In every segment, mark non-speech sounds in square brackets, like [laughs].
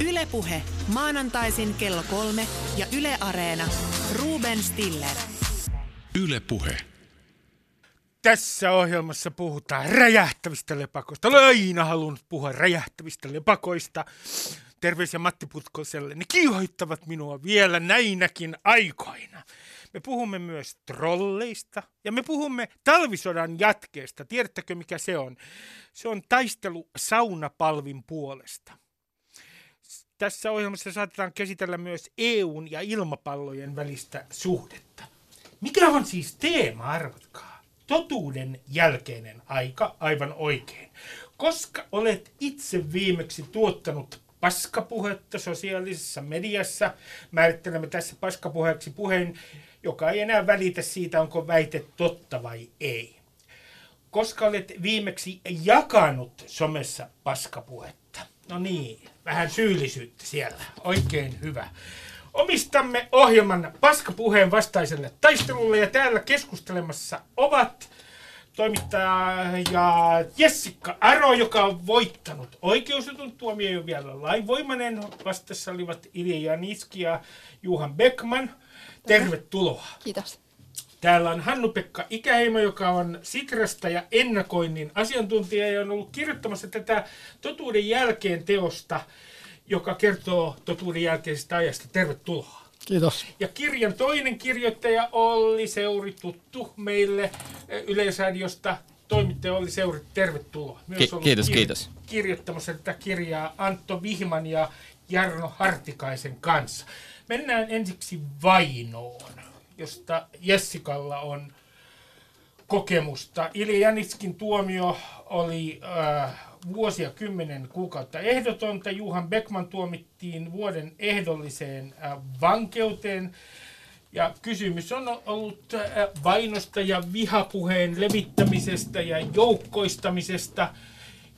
Ylepuhe maanantaisin kello kolme ja Yle Areena. Ruben Stiller. Ylepuhe. Tässä ohjelmassa puhutaan räjähtävistä lepakoista. Olen aina halunnut puhua räjähtävistä lepakoista. Terveisiä Matti Putkoselle. Ne kiihoittavat minua vielä näinäkin aikoina. Me puhumme myös trolleista ja me puhumme talvisodan jatkeesta. Tiedättekö mikä se on? Se on taistelu saunapalvin puolesta. Tässä ohjelmassa saatetaan käsitellä myös EUn ja ilmapallojen välistä suhdetta. Mikä on siis teema, arvatkaa? Totuuden jälkeinen aika, aivan oikein. Koska olet itse viimeksi tuottanut paskapuhetta sosiaalisessa mediassa, määrittelemme tässä paskapuheeksi puheen, joka ei enää välitä siitä, onko väite totta vai ei. Koska olet viimeksi jakanut somessa paskapuhetta. No niin, vähän syyllisyyttä siellä. Oikein hyvä. Omistamme ohjelman paskapuheen vastaiselle taistelulle ja täällä keskustelemassa ovat toimittaja Jessica Aro, joka on voittanut oikeusjutun tuomio vielä lainvoimainen. Vastassa olivat Ilja Janiski ja Juhan Beckman. Tervetuloa. Kiitos. Täällä on Hannu-Pekka Ikäheimo, joka on Sitrasta ja ennakoinnin asiantuntija ja on ollut kirjoittamassa tätä totuuden jälkeen teosta, joka kertoo totuuden jälkeisestä ajasta. Tervetuloa. Kiitos. Ja kirjan toinen kirjoittaja Olli Seuri, tuttu meille eh, Yleisradiosta. Toimittaja Olli Seuri, tervetuloa. Myös Ki- ollut kiitos, kiitos. Kirjoittamassa tätä kirjaa Antto Vihman ja Jarno Hartikaisen kanssa. Mennään ensiksi Vainoon, josta Jessikalla on kokemusta. Ilja Janitskin tuomio oli äh, vuosia kymmenen kuukautta ehdotonta. Juhan Beckman tuomittiin vuoden ehdolliseen äh, vankeuteen. Ja kysymys on ollut äh, vainosta ja vihapuheen levittämisestä ja joukkoistamisesta,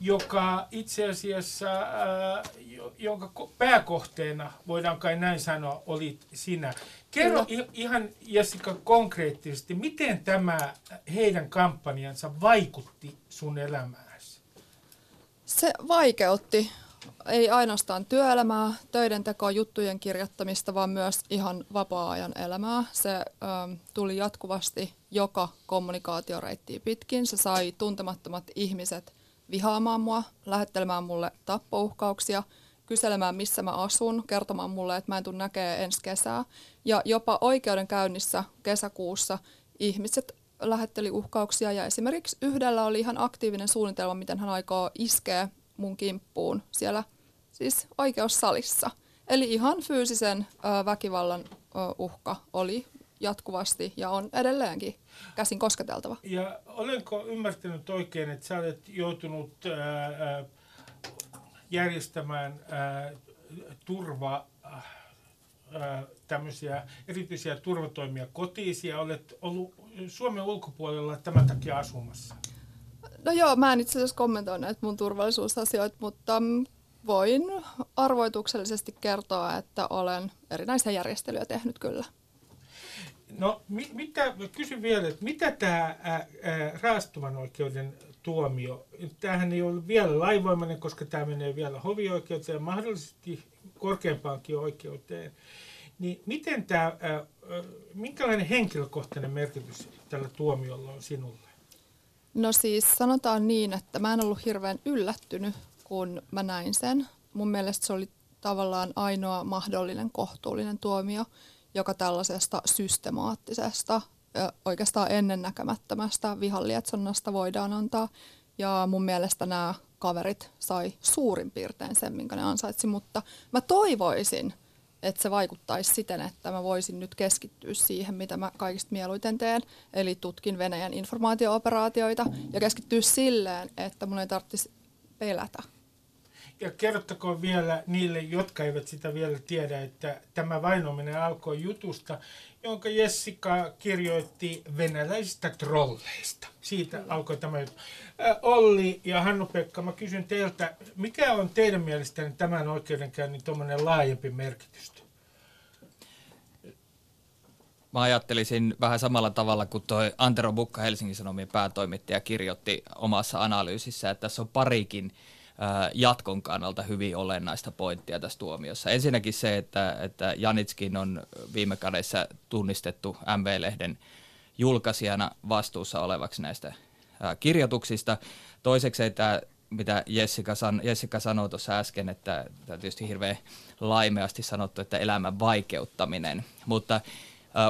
joka itse asiassa, äh, jonka ko- pääkohteena, voidaan kai näin sanoa, oli sinä. Kerro i- ihan Jessica konkreettisesti, miten tämä heidän kampanjansa vaikutti sun elämääsi? Se vaikeutti ei ainoastaan työelämää, töiden tekoa, juttujen kirjoittamista, vaan myös ihan vapaa-ajan elämää. Se ähm, tuli jatkuvasti joka kommunikaatioreittiä pitkin. Se sai tuntemattomat ihmiset vihaamaan mua, lähettelemään mulle tappouhkauksia, kyselemään missä mä asun, kertomaan mulle, että mä en tule näkee ensi kesää. Ja jopa oikeudenkäynnissä kesäkuussa ihmiset lähetteli uhkauksia ja esimerkiksi yhdellä oli ihan aktiivinen suunnitelma, miten hän aikoo iskeä mun kimppuun siellä siis oikeussalissa. Eli ihan fyysisen ö, väkivallan ö, uhka oli jatkuvasti ja on edelleenkin käsin kosketeltava. Ja olenko ymmärtänyt oikein, että sä olet joutunut järjestämään ää, turva, ää, tämmöisiä erityisiä turvatoimia kotiisi ja olet ollut Suomen ulkopuolella tämän takia asumassa? No joo, mä en itse asiassa kommentoi näitä mun turvallisuusasioita, mutta mm, voin arvoituksellisesti kertoa, että olen erinäisiä järjestelyjä tehnyt kyllä. No mi, mitä, kysyn vielä, että mitä tämä raastuvan oikeuden tuomio, tämähän ei ole vielä lainvoimainen, koska tämä menee vielä hovioikeuteen ja mahdollisesti korkeampaankin oikeuteen, niin miten tämä, ää, ää, minkälainen henkilökohtainen merkitys tällä tuomiolla on sinulle? No siis sanotaan niin, että mä en ollut hirveän yllättynyt, kun mä näin sen. Mun mielestä se oli tavallaan ainoa mahdollinen kohtuullinen tuomio, joka tällaisesta systemaattisesta, oikeastaan ennennäkemättömästä vihanlietsonnasta voidaan antaa. Ja mun mielestä nämä kaverit sai suurin piirtein sen, minkä ne ansaitsi, mutta mä toivoisin, että se vaikuttaisi siten, että mä voisin nyt keskittyä siihen, mitä mä kaikista mieluiten teen, eli tutkin Venäjän informaatio-operaatioita ja keskittyä silleen, että mun ei tarvitsisi pelätä. Ja kerrottakoon vielä niille, jotka eivät sitä vielä tiedä, että tämä vainoaminen alkoi jutusta, jonka Jessica kirjoitti venäläisistä trolleista. Siitä alkoi tämä juttu. Olli ja Hannu-Pekka, mä kysyn teiltä, mikä on teidän mielestänne tämän oikeudenkäynnin tuommoinen laajempi merkitys? Mä ajattelisin vähän samalla tavalla kuin toi Antero Bukka Helsingin Sanomien päätoimittaja kirjoitti omassa analyysissä, että tässä on parikin jatkon kannalta hyvin olennaista pointtia tässä tuomiossa. Ensinnäkin se, että, että Janitskin on viime kädessä tunnistettu MV-lehden julkaisijana vastuussa olevaksi näistä kirjoituksista. Toiseksi, että mitä Jessica, san, Jessica sanoi tuossa äsken, että tämä tietysti hirveän laimeasti sanottu, että elämän vaikeuttaminen, mutta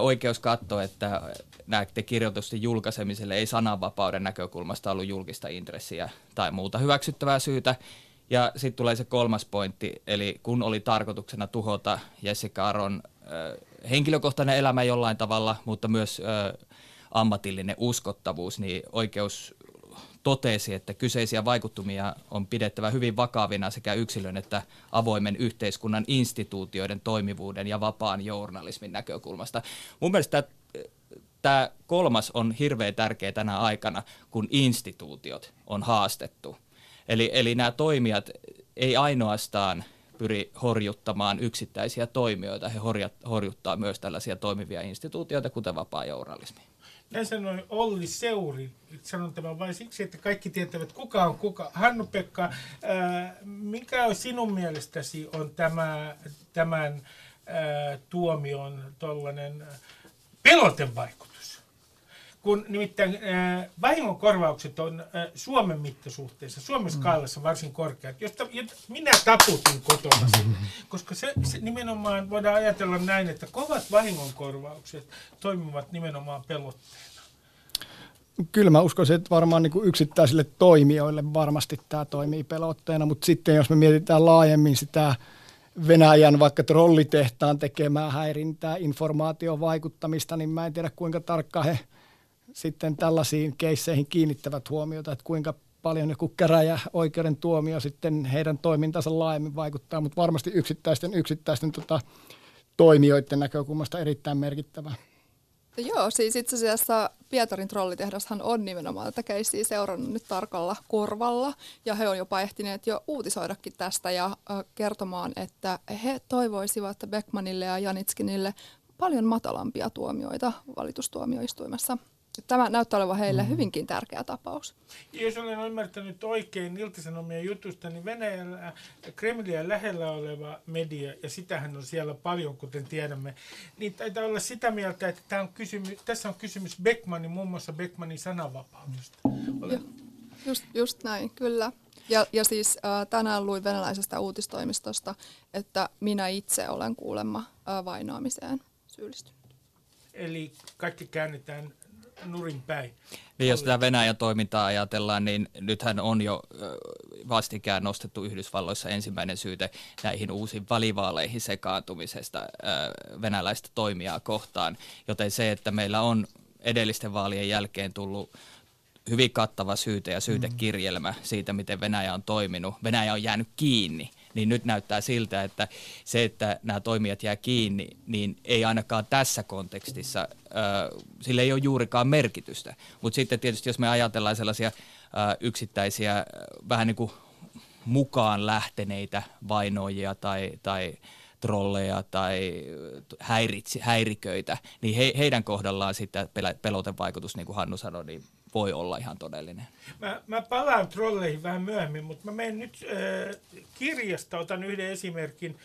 oikeus katsoo, että näiden kirjoitusten julkaisemiselle ei sananvapauden näkökulmasta ollut julkista intressiä tai muuta hyväksyttävää syytä. Ja sitten tulee se kolmas pointti, eli kun oli tarkoituksena tuhota Jessica Aron äh, henkilökohtainen elämä jollain tavalla, mutta myös äh, ammatillinen uskottavuus, niin oikeus totesi, että kyseisiä vaikuttumia on pidettävä hyvin vakavina sekä yksilön että avoimen yhteiskunnan instituutioiden toimivuuden ja vapaan journalismin näkökulmasta. Mun mielestä tämä kolmas on hirveän tärkeä tänä aikana, kun instituutiot on haastettu. Eli, eli nämä toimijat ei ainoastaan pyri horjuttamaan yksittäisiä toimijoita, he horjuttaa myös tällaisia toimivia instituutioita, kuten vapaa journalismi. Näin sanoi Olli Seuri. Sanon tämän vain siksi, että kaikki tietävät, kuka on kuka. Hannu-Pekka, ää, mikä on sinun mielestäsi on tämä, tämän ää, tuomion tuollainen pelotevaikutus? Kun nimittäin äh, vahingonkorvaukset on äh, Suomen mittasuhteessa, Suomen mm. skaalassa varsin korkeat, josta, josta minä taputin kotona [laughs] koska se, se nimenomaan voidaan ajatella näin, että kovat vahingonkorvaukset toimivat nimenomaan pelotteena. Kyllä mä uskoisin, että varmaan niin kuin yksittäisille toimijoille varmasti tämä toimii pelotteena, mutta sitten jos me mietitään laajemmin sitä Venäjän vaikka trollitehtaan tekemää häirintää, informaation vaikuttamista, niin mä en tiedä kuinka tarkkaan he – sitten tällaisiin keisseihin kiinnittävät huomiota, että kuinka paljon joku käräjä oikeuden tuomio sitten heidän toimintansa laajemmin vaikuttaa, mutta varmasti yksittäisten, yksittäisten tota, toimijoiden näkökulmasta erittäin merkittävä. Joo, siis itse asiassa Pietarin trollitehdashan on nimenomaan tätä keissiä seurannut nyt tarkalla korvalla ja he on jopa ehtineet jo uutisoidakin tästä ja kertomaan, että he toivoisivat Beckmanille ja Janitskinille paljon matalampia tuomioita valitustuomioistuimessa Tämä näyttää olevan heille mm. hyvinkin tärkeä tapaus. Jos olen ymmärtänyt oikein iltasanomien jutusta, niin Venäjällä Kremliä lähellä oleva media, ja sitähän on siellä paljon, kuten tiedämme, niin taitaa olla sitä mieltä, että tämä on kysymys, tässä on kysymys Beckmanin, muun muassa Beckmanin sananvapaudesta. Olen... Just, just näin, kyllä. Ja, ja siis äh, tänään luin venäläisestä uutistoimistosta, että minä itse olen kuulemma äh, vainoamiseen syyllistynyt. Eli kaikki käännetään nurin päin. Niin jos tätä Venäjän toimintaa ajatellaan, niin nythän on jo vastikään nostettu Yhdysvalloissa ensimmäinen syyte näihin uusiin valivaaleihin sekaantumisesta venäläistä toimijaa kohtaan. Joten se, että meillä on edellisten vaalien jälkeen tullut hyvin kattava syyte ja syytekirjelmä siitä, miten Venäjä on toiminut. Venäjä on jäänyt kiinni niin nyt näyttää siltä, että se, että nämä toimijat jää kiinni, niin ei ainakaan tässä kontekstissa, sillä ei ole juurikaan merkitystä. Mutta sitten tietysti, jos me ajatellaan sellaisia yksittäisiä, äh, vähän niin kuin mukaan lähteneitä vainoijia tai, tai trolleja tai häiritsi, häiriköitä, niin he, heidän kohdallaan sitten pelotevaikutus, niin kuin Hannu sanoi, niin voi olla ihan todellinen. Mä, mä palaan trolleihin vähän myöhemmin, mutta mä menen nyt äh, kirjasta, otan yhden esimerkin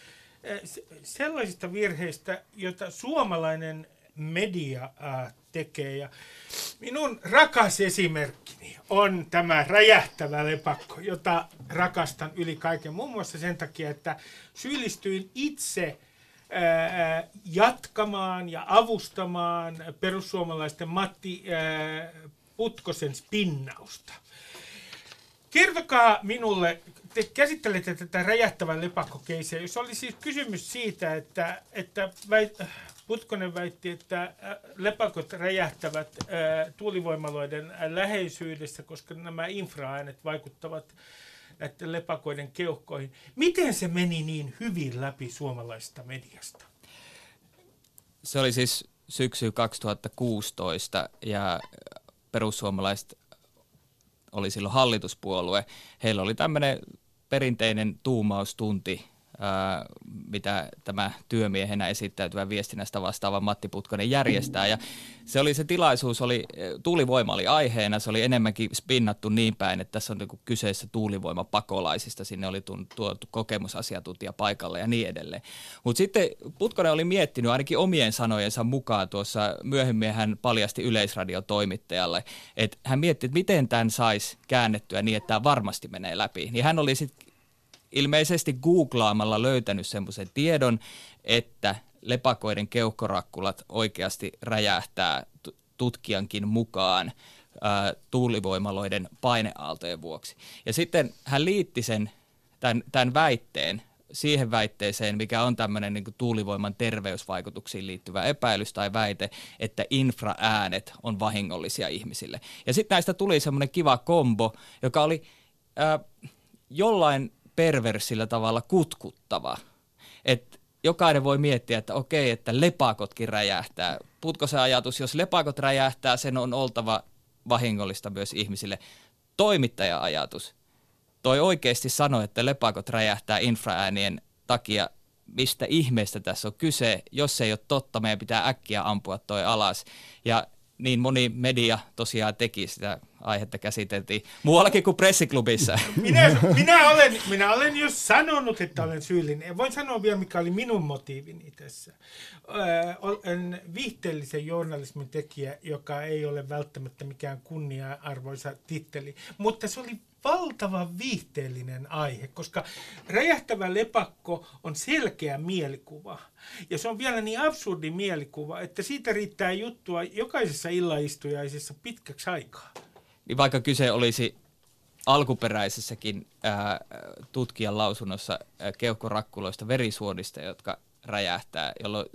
äh, sellaisista virheistä, joita suomalainen media äh, tekee. Ja minun rakas esimerkkini on tämä räjähtävä lepakko, jota rakastan yli kaiken. Muun muassa sen takia, että syyllistyin itse jatkamaan ja avustamaan perussuomalaisten Matti Putkosen spinnausta. Kertokaa minulle, te käsittelette tätä räjähtävän lepakkokeisiä, jos oli siis kysymys siitä, että, että väit, Putkonen väitti, että äh, lepakot räjähtävät äh, tuulivoimaloiden läheisyydessä, koska nämä infraäänet vaikuttavat näiden lepakoiden keuhkoihin. Miten se meni niin hyvin läpi suomalaisesta mediasta? Se oli siis syksy 2016 ja perussuomalaiset oli silloin hallituspuolue. Heillä oli tämmöinen perinteinen tuumaustunti mitä tämä työmiehenä esittäytyvä viestinnästä vastaava Matti Putkonen järjestää. Ja se oli se tilaisuus, oli, tuulivoima oli aiheena, se oli enemmänkin spinnattu niin päin, että tässä on niin kyseessä tuulivoimapakolaisista, sinne oli tuotu kokemusasiantuntija paikalle ja niin edelleen. Mutta sitten Putkonen oli miettinyt ainakin omien sanojensa mukaan tuossa myöhemmin hän paljasti yleisradiotoimittajalle, että hän mietti, että miten tämän saisi käännettyä niin, että tämä varmasti menee läpi. Niin hän oli sitten ilmeisesti googlaamalla löytänyt semmoisen tiedon, että lepakoiden keuhkorakkulat oikeasti räjähtää tutkijankin mukaan tuulivoimaloiden paineaaltojen vuoksi. Ja sitten hän liitti sen, tämän, tämän väitteen siihen väitteeseen, mikä on tämmöinen niin tuulivoiman terveysvaikutuksiin liittyvä epäilys tai väite, että infraäänet on vahingollisia ihmisille. Ja sitten näistä tuli semmoinen kiva kombo, joka oli ää, jollain perversillä tavalla kutkuttava. Että jokainen voi miettiä, että okei, että lepakotkin räjähtää. Putko se ajatus, jos lepakot räjähtää, sen on oltava vahingollista myös ihmisille. Toimittaja-ajatus. Toi oikeasti sanoi, että lepakot räjähtää infraäänien takia. Mistä ihmeestä tässä on kyse? Jos se ei ole totta, meidän pitää äkkiä ampua toi alas. Ja niin moni media tosiaan teki sitä aihetta käsiteltiin muuallakin kuin pressiklubissa. [laughs] Minä, minä, olen, minä olen jo sanonut, että olen syyllinen. Voin sanoa vielä, mikä oli minun motiivini tässä. Olen viihteellisen journalismin tekijä, joka ei ole välttämättä mikään kunnia-arvoisa titteli, mutta se oli valtavan viihteellinen aihe, koska räjähtävä lepakko on selkeä mielikuva. Ja se on vielä niin absurdi mielikuva, että siitä riittää juttua jokaisessa illaistujaisessa pitkäksi aikaa. Niin vaikka kyse olisi alkuperäisessäkin ää, tutkijan lausunnossa ää, keuhkorakkuloista verisuonista, jotka räjähtää, jolloin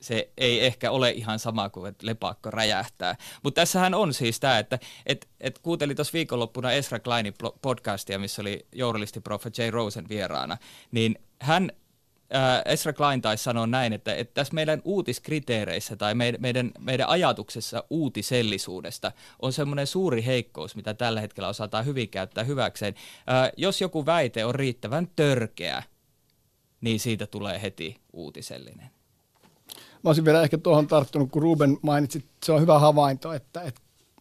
se ei ehkä ole ihan sama kuin, että lepakko räjähtää. Mutta tässähän on siis tämä, että et, et kuuntelin tuossa viikonloppuna Esra Kleinin podcastia, missä oli journalistiprofa Jay Rosen vieraana, niin hän äh, Esra Klein taisi sanoa näin, että, että tässä meidän uutiskriteereissä tai meidän, meidän, meidän ajatuksessa uutisellisuudesta on semmoinen suuri heikkous, mitä tällä hetkellä osataan hyvin käyttää hyväkseen. Äh, jos joku väite on riittävän törkeä, niin siitä tulee heti uutisellinen. Mä olisin vielä ehkä tuohon tarttunut, kun Ruben mainitsi, se on hyvä havainto, että, että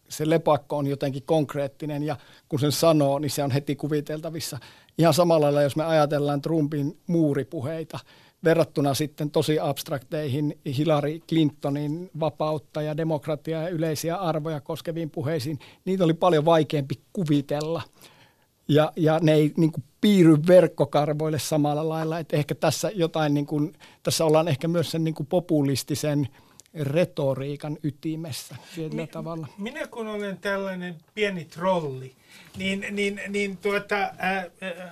se lepakko on jotenkin konkreettinen ja kun sen sanoo, niin se on heti kuviteltavissa. Ihan samalla lailla, jos me ajatellaan Trumpin muuripuheita verrattuna sitten tosi abstrakteihin Hillary Clintonin vapautta ja demokratiaa ja yleisiä arvoja koskeviin puheisiin, niitä oli paljon vaikeampi kuvitella. Ja, ja ne ei niin kuin, piirry verkkokarvoille samalla lailla, että ehkä tässä jotain, niin kuin, tässä ollaan ehkä myös sen niin kuin populistisen retoriikan ytimessä tietyllä Mi- tavalla. Minä kun olen tällainen pieni trolli, niin, niin, niin tuota, ää, ää,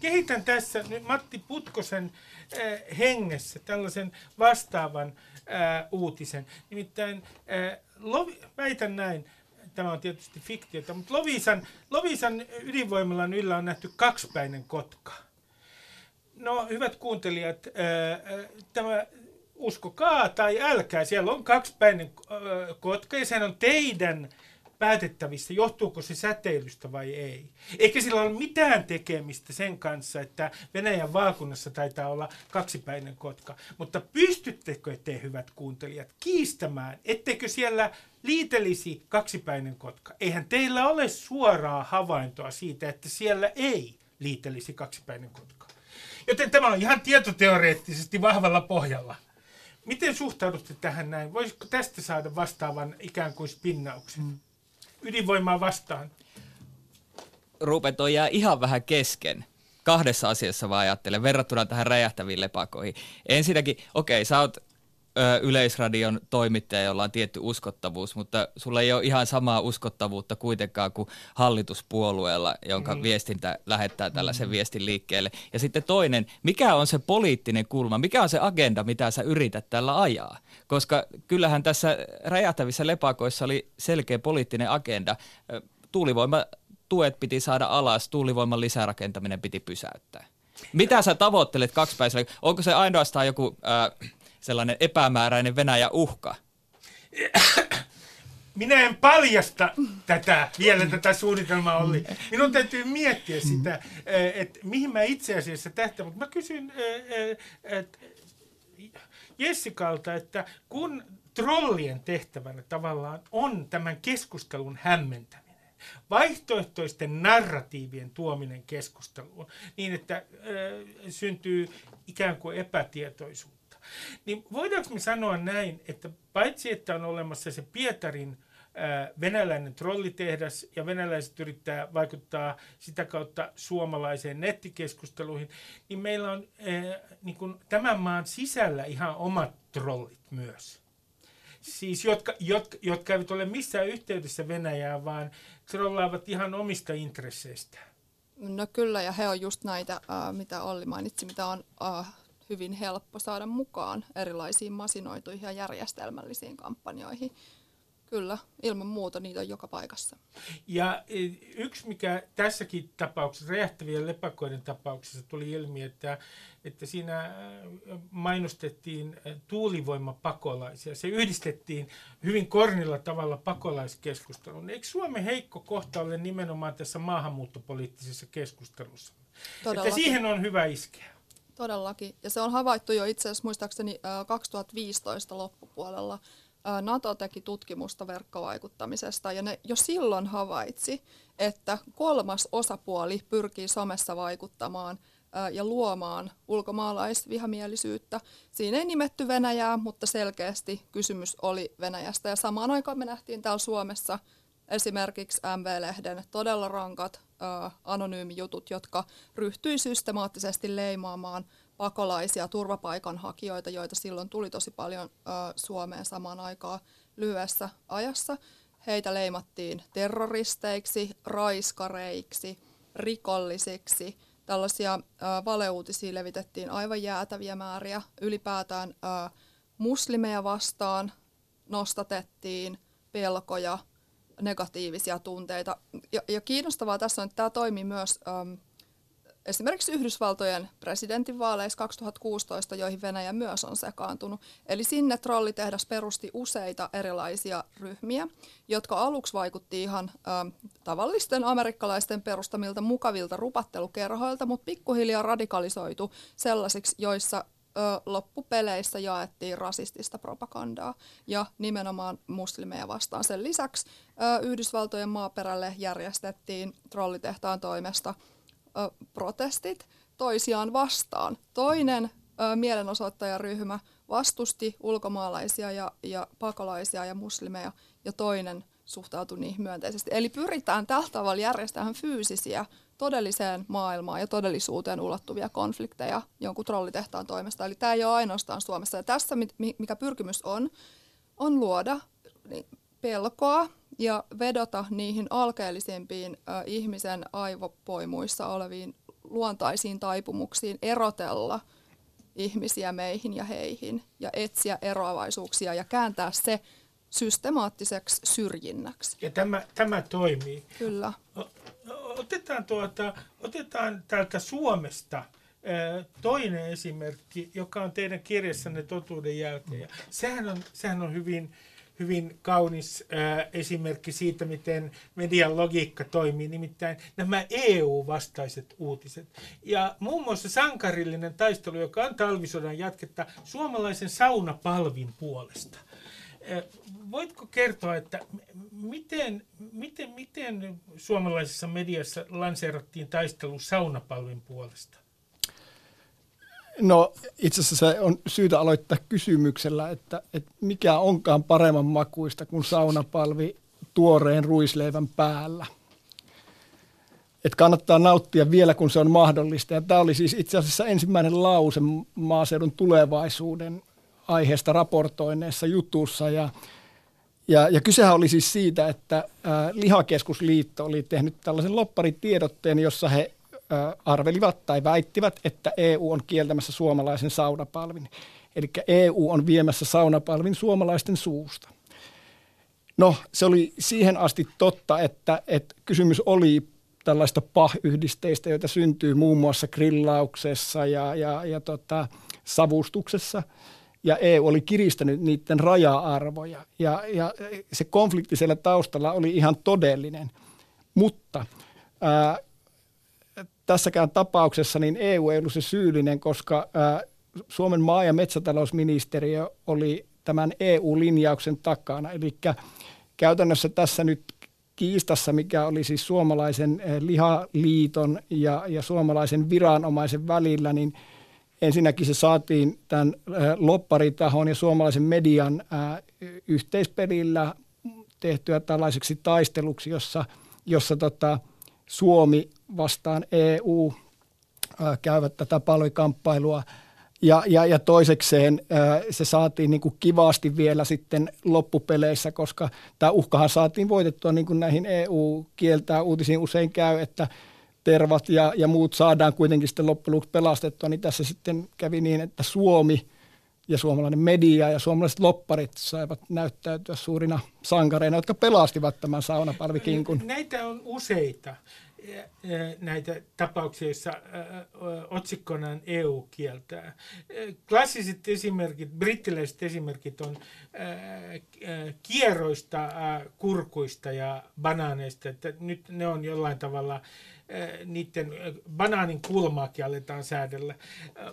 kehitän tässä nyt Matti Putkosen ää, hengessä tällaisen vastaavan ää, uutisen. Nimittäin ää, lovi, väitän näin, tämä on tietysti fiktiota, mutta Lovisan, Lovisan ydinvoimalan yllä on nähty kaksipäinen kotka. No, hyvät kuuntelijat, ää, tämä uskokaa tai älkää, siellä on kaksipäinen kotka ja sehän on teidän päätettävissä, johtuuko se säteilystä vai ei. Eikä sillä ole mitään tekemistä sen kanssa, että Venäjän vaakunnassa taitaa olla kaksipäinen kotka. Mutta pystyttekö te, hyvät kuuntelijat, kiistämään, etteikö siellä liitelisi kaksipäinen kotka? Eihän teillä ole suoraa havaintoa siitä, että siellä ei liitelisi kaksipäinen kotka. Joten tämä on ihan tietoteoreettisesti vahvalla pohjalla. Miten suhtaudutte tähän näin? Voisiko tästä saada vastaavan ikään kuin spinnauksen? Mm. Ydinvoimaa vastaan. Rupet on jää ihan vähän kesken. Kahdessa asiassa vaan ajattelen, verrattuna tähän räjähtäviin lepakoihin. Ensinnäkin, okei, okay, sä oot ö, Yleisradion toimittaja, jolla on tietty uskottavuus, mutta sulla ei ole ihan samaa uskottavuutta kuitenkaan kuin hallituspuolueella, jonka mm. viestintä lähettää tällaisen mm. viestin liikkeelle. Ja sitten toinen, mikä on se poliittinen kulma, mikä on se agenda, mitä sä yrität tällä ajaa? Koska kyllähän tässä räjähtävissä lepakoissa oli selkeä poliittinen agenda. Tuulivoima tuet piti saada alas, tuulivoiman lisärakentaminen piti pysäyttää. Mitä sä tavoittelet kaksipäisellä? Onko se ainoastaan joku äh, sellainen epämääräinen Venäjä uhka? minä en paljasta tätä, vielä tätä suunnitelmaa oli. Minun täytyy miettiä sitä, että mihin mä itse asiassa tähtään, mutta mä kysyn että Jessikalta, että kun trollien tehtävänä tavallaan on tämän keskustelun hämmentäminen, vaihtoehtoisten narratiivien tuominen keskusteluun niin, että äh, syntyy ikään kuin epätietoisuutta. Niin voidaanko me sanoa näin, että paitsi että on olemassa se Pietarin venäläinen trollitehdas ja venäläiset yrittää vaikuttaa sitä kautta suomalaiseen nettikeskusteluihin, niin meillä on niin kuin tämän maan sisällä ihan omat trollit myös. Siis jotka, jotka, jotka eivät ole missään yhteydessä Venäjään, vaan trollaavat ihan omista intresseistään. No kyllä, ja he on just näitä, mitä Olli mainitsi, mitä on hyvin helppo saada mukaan erilaisiin masinoituihin ja järjestelmällisiin kampanjoihin. Kyllä, ilman muuta niitä on joka paikassa. Ja e, yksi, mikä tässäkin tapauksessa, räjähtävien lepakoiden tapauksessa tuli ilmi, että, että siinä mainostettiin tuulivoimapakolaisia. Se yhdistettiin hyvin kornilla tavalla pakolaiskeskusteluun. Eikö Suomen heikko kohta ole nimenomaan tässä maahanmuuttopoliittisessa keskustelussa? Todellakin. Että siihen on hyvä iskeä. Todellakin. Ja se on havaittu jo itse asiassa muistaakseni 2015 loppupuolella – NATO teki tutkimusta verkkovaikuttamisesta ja ne jo silloin havaitsi, että kolmas osapuoli pyrkii somessa vaikuttamaan ja luomaan ulkomaalaisvihamielisyyttä. Siinä ei nimetty Venäjää, mutta selkeästi kysymys oli Venäjästä. Ja samaan aikaan me nähtiin täällä Suomessa esimerkiksi MV-lehden todella rankat anonyymijutut, jotka ryhtyi systemaattisesti leimaamaan pakolaisia, turvapaikanhakijoita, joita silloin tuli tosi paljon ö, Suomeen samaan aikaan lyhyessä ajassa. Heitä leimattiin terroristeiksi, raiskareiksi, rikollisiksi. Tällaisia ö, valeuutisia levitettiin aivan jäätäviä määriä. Ylipäätään ö, muslimeja vastaan nostatettiin pelkoja, negatiivisia tunteita. Ja, ja kiinnostavaa tässä on, että tämä toimii myös... Ö, esimerkiksi Yhdysvaltojen presidentinvaaleissa 2016, joihin Venäjä myös on sekaantunut. Eli sinne trollitehdas perusti useita erilaisia ryhmiä, jotka aluksi vaikutti ihan ä, tavallisten amerikkalaisten perustamilta mukavilta rupattelukerhoilta, mutta pikkuhiljaa radikalisoitu sellaisiksi, joissa ö, loppupeleissä jaettiin rasistista propagandaa ja nimenomaan muslimeja vastaan. Sen lisäksi ö, Yhdysvaltojen maaperälle järjestettiin trollitehtaan toimesta – protestit toisiaan vastaan. Toinen ö, mielenosoittajaryhmä vastusti ulkomaalaisia ja, ja pakolaisia ja muslimeja ja toinen suhtautui niihin myönteisesti. Eli pyritään tällä tavalla järjestämään fyysisiä todelliseen maailmaan ja todellisuuteen ulottuvia konflikteja jonkun trollitehtaan toimesta. Eli tämä ei ole ainoastaan Suomessa. Ja tässä, mikä pyrkimys on, on luoda niin pelkoa ja vedota niihin alkeellisimpiin ihmisen aivopoimuissa oleviin luontaisiin taipumuksiin erotella ihmisiä meihin ja heihin ja etsiä eroavaisuuksia ja kääntää se systemaattiseksi syrjinnäksi. Ja tämä, tämä toimii. Kyllä. Otetaan, tuota, otetaan täältä Suomesta toinen esimerkki, joka on teidän kirjassanne totuuden jälkeen. sehän on, sehän on hyvin, hyvin kaunis äh, esimerkki siitä, miten median logiikka toimii, nimittäin nämä EU-vastaiset uutiset. Ja muun muassa sankarillinen taistelu, joka on talvisodan jatketta suomalaisen saunapalvin puolesta. Voitko kertoa, että miten, miten, miten suomalaisessa mediassa lanseerattiin taistelu saunapalvin puolesta? No itse asiassa on syytä aloittaa kysymyksellä, että, että mikä onkaan paremman makuista kuin saunapalvi tuoreen ruisleivän päällä. Että kannattaa nauttia vielä, kun se on mahdollista. Ja tämä oli siis itse asiassa ensimmäinen lause maaseudun tulevaisuuden aiheesta raportoineessa jutussa. Ja, ja, ja kysehän oli siis siitä, että ää, Lihakeskusliitto oli tehnyt tällaisen lopparitiedotteen, jossa he arvelivat tai väittivät, että EU on kieltämässä suomalaisen saunapalvin. Eli EU on viemässä saunapalvin suomalaisten suusta. No, se oli siihen asti totta, että, että kysymys oli tällaista pah-yhdisteistä, joita syntyy muun muassa grillauksessa ja, ja, ja tota, savustuksessa. Ja EU oli kiristänyt niiden raja-arvoja. Ja, ja se konflikti siellä taustalla oli ihan todellinen. Mutta ää, tässäkään tapauksessa niin EU ei ollut se syyllinen, koska ää, Suomen maa- ja metsätalousministeriö oli tämän EU-linjauksen takana. Eli käytännössä tässä nyt kiistassa, mikä oli siis suomalaisen lihaliiton ja, ja suomalaisen viranomaisen välillä, niin ensinnäkin se saatiin tämän lopparitahon ja suomalaisen median yhteispelillä tehtyä tällaiseksi taisteluksi, jossa, jossa tota, Suomi vastaan EU käyvät tätä palvikamppailua – ja, ja, ja toisekseen se saatiin niin kuin kivasti vielä sitten loppupeleissä, koska tämä uhkahan saatiin voitettua niin kuin näihin EU-kieltää uutisiin usein käy, että tervat ja, ja muut saadaan kuitenkin sitten loppujen pelastettua, niin tässä sitten kävi niin, että Suomi ja suomalainen media ja suomalaiset lopparit saivat näyttäytyä suurina sankareina, jotka pelastivat tämän saunapalvikinkun. Näitä on useita näitä tapauksia, joissa otsikkona on EU kieltää. Klassiset esimerkit, brittiläiset esimerkit on kierroista, kurkuista ja banaaneista, että nyt ne on jollain tavalla niiden banaanin kulmaakin aletaan säädellä.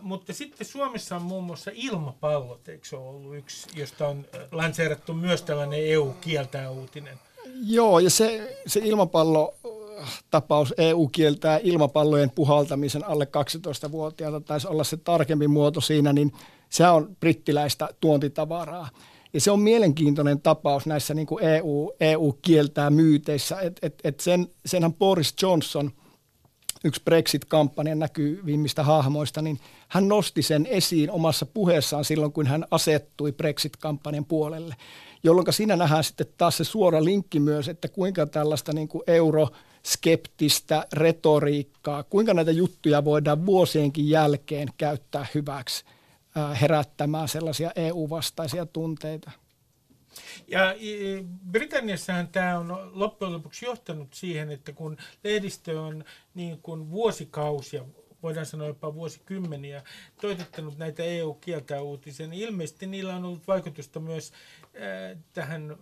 Mutta sitten Suomessa on muun muassa ilmapallot, eikö se ollut yksi, josta on lanseerattu myös tällainen EU-kieltää uutinen? Joo, ja se, se ilmapallo tapaus EU kieltää ilmapallojen puhaltamisen alle 12-vuotiaalta, taisi olla se tarkempi muoto siinä, niin se on brittiläistä tuontitavaraa. Ja se on mielenkiintoinen tapaus näissä niin kuin EU, EU kieltää myyteissä, että et, et sen, senhän Boris Johnson, yksi Brexit-kampanjan näkyvimmistä hahmoista, niin hän nosti sen esiin omassa puheessaan silloin, kun hän asettui Brexit-kampanjan puolelle, jolloin siinä nähdään sitten taas se suora linkki myös, että kuinka tällaista niin kuin euro – skeptistä retoriikkaa, kuinka näitä juttuja voidaan vuosienkin jälkeen käyttää hyväksi herättämään sellaisia EU-vastaisia tunteita. Ja Britanniassahan tämä on loppujen lopuksi johtanut siihen, että kun lehdistö on niin kuin vuosikausia, voidaan sanoa jopa vuosikymmeniä, toitottanut näitä EU-kieltä uutisia, niin ilmeisesti niillä on ollut vaikutusta myös äh, tähän äh,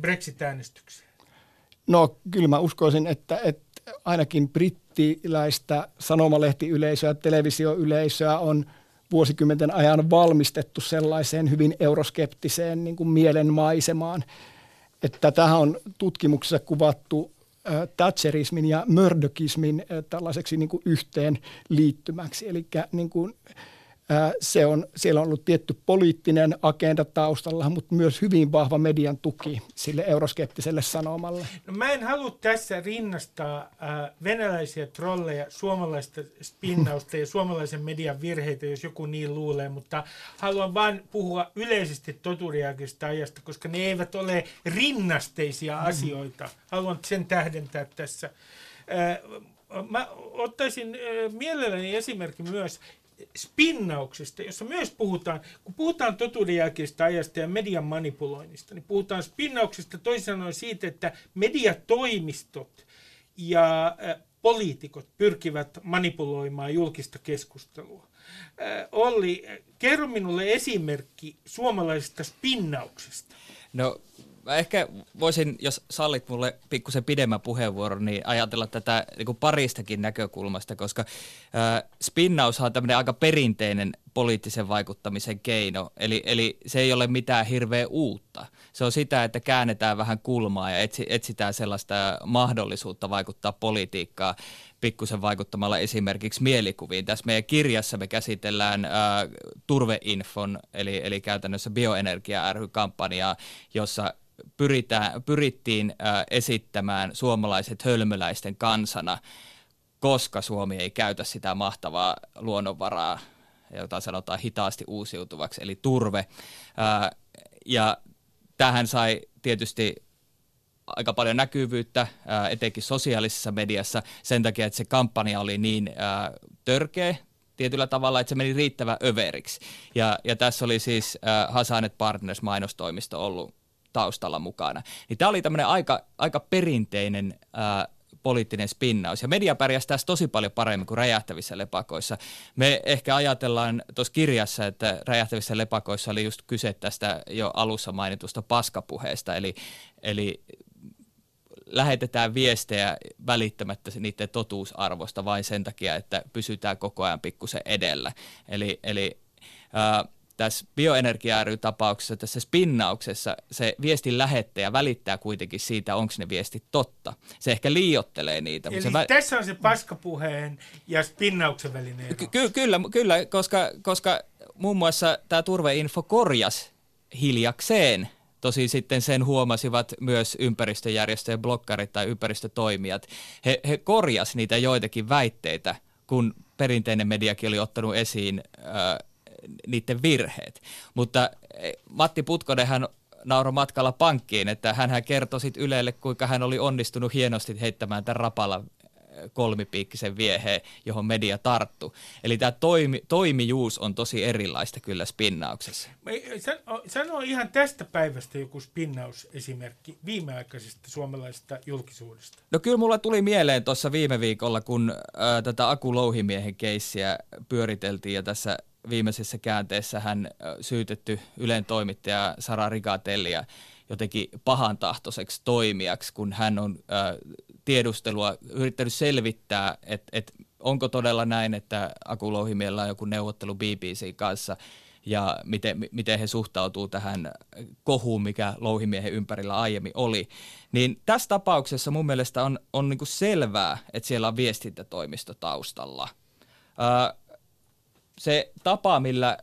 Brexit-äänestykseen. No kyllä mä uskoisin, että, että ainakin brittiläistä sanomalehtiyleisöä, televisioyleisöä on vuosikymmenten ajan valmistettu sellaiseen hyvin euroskeptiseen niin kuin mielenmaisemaan. Että tähän on tutkimuksessa kuvattu Thatcherismin ja Murdochismin tällaiseksi niin kuin yhteen liittymäksi. Eli niin kuin, se on, siellä on ollut tietty poliittinen agenda taustalla, mutta myös hyvin vahva median tuki sille euroskeptiselle sanomalle. No mä en halua tässä rinnastaa äh, venäläisiä trolleja, suomalaista spinnausta ja suomalaisen median virheitä, jos joku niin luulee, mutta haluan vain puhua yleisesti totuudenjälkeisestä ajasta, koska ne eivät ole rinnasteisia mm. asioita. Haluan sen tähdentää tässä. Äh, mä ottaisin äh, mielelläni esimerkki myös spinnauksesta, jossa myös puhutaan, kun puhutaan totuudenjälkeisestä ajasta ja median manipuloinnista, niin puhutaan spinnauksesta toisin sanoen siitä, että mediatoimistot ja poliitikot pyrkivät manipuloimaan julkista keskustelua. Olli, kerro minulle esimerkki suomalaisesta spinnauksesta. No mä ehkä voisin, jos sallit mulle pikkusen pidemmän puheenvuoron, niin ajatella tätä niin kuin paristakin näkökulmasta, koska äh, spinnaus on tämmöinen aika perinteinen poliittisen vaikuttamisen keino, eli, eli se ei ole mitään hirveä uutta. Se on sitä, että käännetään vähän kulmaa ja etsi, etsitään sellaista mahdollisuutta vaikuttaa politiikkaa pikkusen vaikuttamalla esimerkiksi mielikuviin. Tässä meidän kirjassa me käsitellään äh, Turveinfon, eli, eli käytännössä bioenergia ry-kampanjaa, jossa pyritään, pyrittiin esittämään suomalaiset hölmöläisten kansana, koska Suomi ei käytä sitä mahtavaa luonnonvaraa, jota sanotaan hitaasti uusiutuvaksi, eli turve. Ja tähän sai tietysti aika paljon näkyvyyttä, etenkin sosiaalisessa mediassa, sen takia, että se kampanja oli niin törkeä tietyllä tavalla, että se meni riittävän överiksi. Ja, ja tässä oli siis Hasanet Partners mainostoimisto ollut taustalla mukana. Niin tämä oli tämmöinen aika, aika perinteinen ää, poliittinen spinnaus. Ja media pärjäsi tässä tosi paljon paremmin kuin räjähtävissä lepakoissa. Me ehkä ajatellaan tuossa kirjassa, että räjähtävissä lepakoissa oli just kyse tästä jo alussa mainitusta paskapuheesta, eli, eli lähetetään viestejä välittämättä niiden totuusarvosta vain sen takia, että pysytään koko ajan pikkusen edellä. Eli, eli ää, tässä bioenergia tapauksessa tässä spinnauksessa se viestin lähettäjä välittää kuitenkin siitä, onko ne viestit totta. Se ehkä liiottelee niitä. Eli se vä- tässä on se paskapuheen ja spinnauksen välinen ero. Ky- kyllä, kyllä, koska, koska muun muassa tämä turveinfo korjas hiljakseen Tosi sitten sen huomasivat myös ympäristöjärjestöjen blokkarit tai ympäristötoimijat. He, he korjas niitä joitakin väitteitä, kun perinteinen mediakin oli ottanut esiin äh, niiden virheet. Mutta eh, Matti Putkonen hän nauro matkalla pankkiin, että hän kertoi sitten Ylelle, kuinka hän oli onnistunut hienosti heittämään tämän rapalla kolmipiikkisen vieheen, johon media tarttu. Eli tämä toimi, toimijuus on tosi erilaista kyllä spinnauksessa. Sano ihan tästä päivästä joku spinnausesimerkki viimeaikaisesta suomalaisesta julkisuudesta. No kyllä mulla tuli mieleen tuossa viime viikolla, kun ää, tätä Aku Louhimiehen keissiä pyöriteltiin ja tässä viimeisessä käänteessä hän syytetty Ylen toimittaja Sara Rigatellia jotenkin pahantahtoiseksi toimijaksi, kun hän on tiedustelua yrittänyt selvittää, että et onko todella näin, että Aku Louhimiellä on joku neuvottelu BBC kanssa ja miten, miten he suhtautuu tähän kohuun, mikä Louhimiehen ympärillä aiemmin oli. Niin tässä tapauksessa mun mielestä on, on niin selvää, että siellä on viestintätoimisto taustalla. Äh, se tapa, millä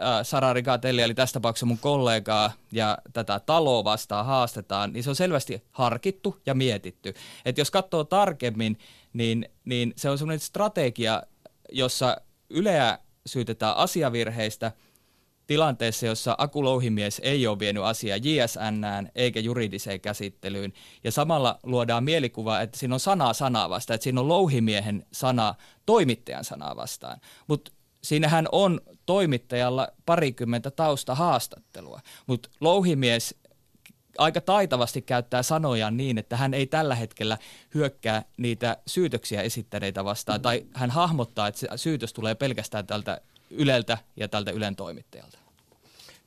Äh, Sara Rigatelli, eli tässä tapauksessa mun kollegaa ja tätä taloa vastaan haastetaan, niin se on selvästi harkittu ja mietitty. Et jos katsoo tarkemmin, niin, niin se on semmoinen strategia, jossa Yleä syytetään asiavirheistä tilanteessa, jossa Aku Louhimies ei ole vienyt asiaa JSNään eikä juridiseen käsittelyyn. Ja samalla luodaan mielikuva, että siinä on sanaa sanaa vastaan, että siinä on Louhimiehen sana toimittajan sanaa vastaan. Mutta siinähän on toimittajalla parikymmentä tausta haastattelua, mutta louhimies aika taitavasti käyttää sanoja niin, että hän ei tällä hetkellä hyökkää niitä syytöksiä esittäneitä vastaan, tai hän hahmottaa, että se syytös tulee pelkästään tältä Yleltä ja tältä Ylen toimittajalta.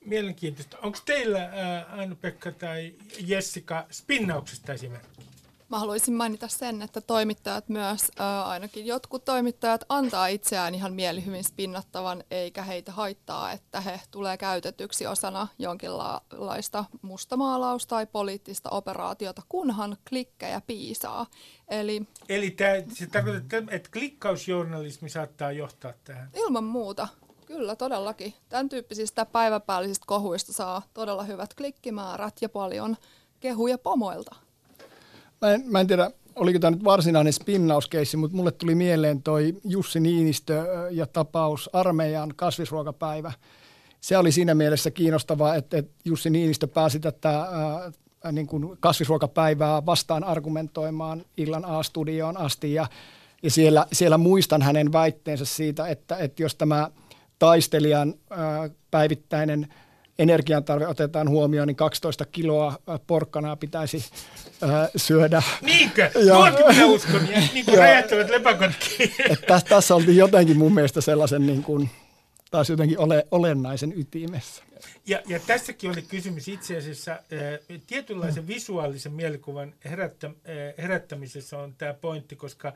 Mielenkiintoista. Onko teillä, Aino-Pekka tai Jessica, spinnauksesta esimerkki? Mä haluaisin mainita sen, että toimittajat myös, ää, ainakin jotkut toimittajat, antaa itseään ihan mielihyvin spinnattavan, eikä heitä haittaa, että he tulee käytetyksi osana jonkinlaista mustamaalausta tai poliittista operaatiota, kunhan klikkejä piisaa. Eli, Eli tämä, se tarkoittaa, että klikkausjournalismi saattaa johtaa tähän? Ilman muuta. Kyllä, todellakin. Tämän tyyppisistä päiväpäällisistä kohuista saa todella hyvät klikkimäärät ja paljon kehuja pomoilta. Mä en, mä en tiedä, oliko tämä nyt varsinainen spinnauskeissi, mutta mulle tuli mieleen toi Jussi Niinistö ja tapaus armeijan kasvisruokapäivä. Se oli siinä mielessä kiinnostavaa, että, että Jussi Niinistö pääsi tätä ää, niin kuin kasvisruokapäivää vastaan argumentoimaan illan A-studioon asti ja, ja siellä, siellä muistan hänen väitteensä siitä, että, että jos tämä taistelijan ää, päivittäinen – energiantarve otetaan huomioon, niin 12 kiloa porkkanaa pitäisi syödä. Niinkö? [laughs] Ja, Tuokin minä uskon, ja niin kuin räjähtävät lepakotkin. Tässä, tässä oltiin jotenkin mun mielestä sellaisen niin kuin, taas jotenkin ole, olennaisen ytimessä. Ja, ja tässäkin oli kysymys itse asiassa tietynlaisen visuaalisen mielikuvan herättä, herättämisessä on tämä pointti, koska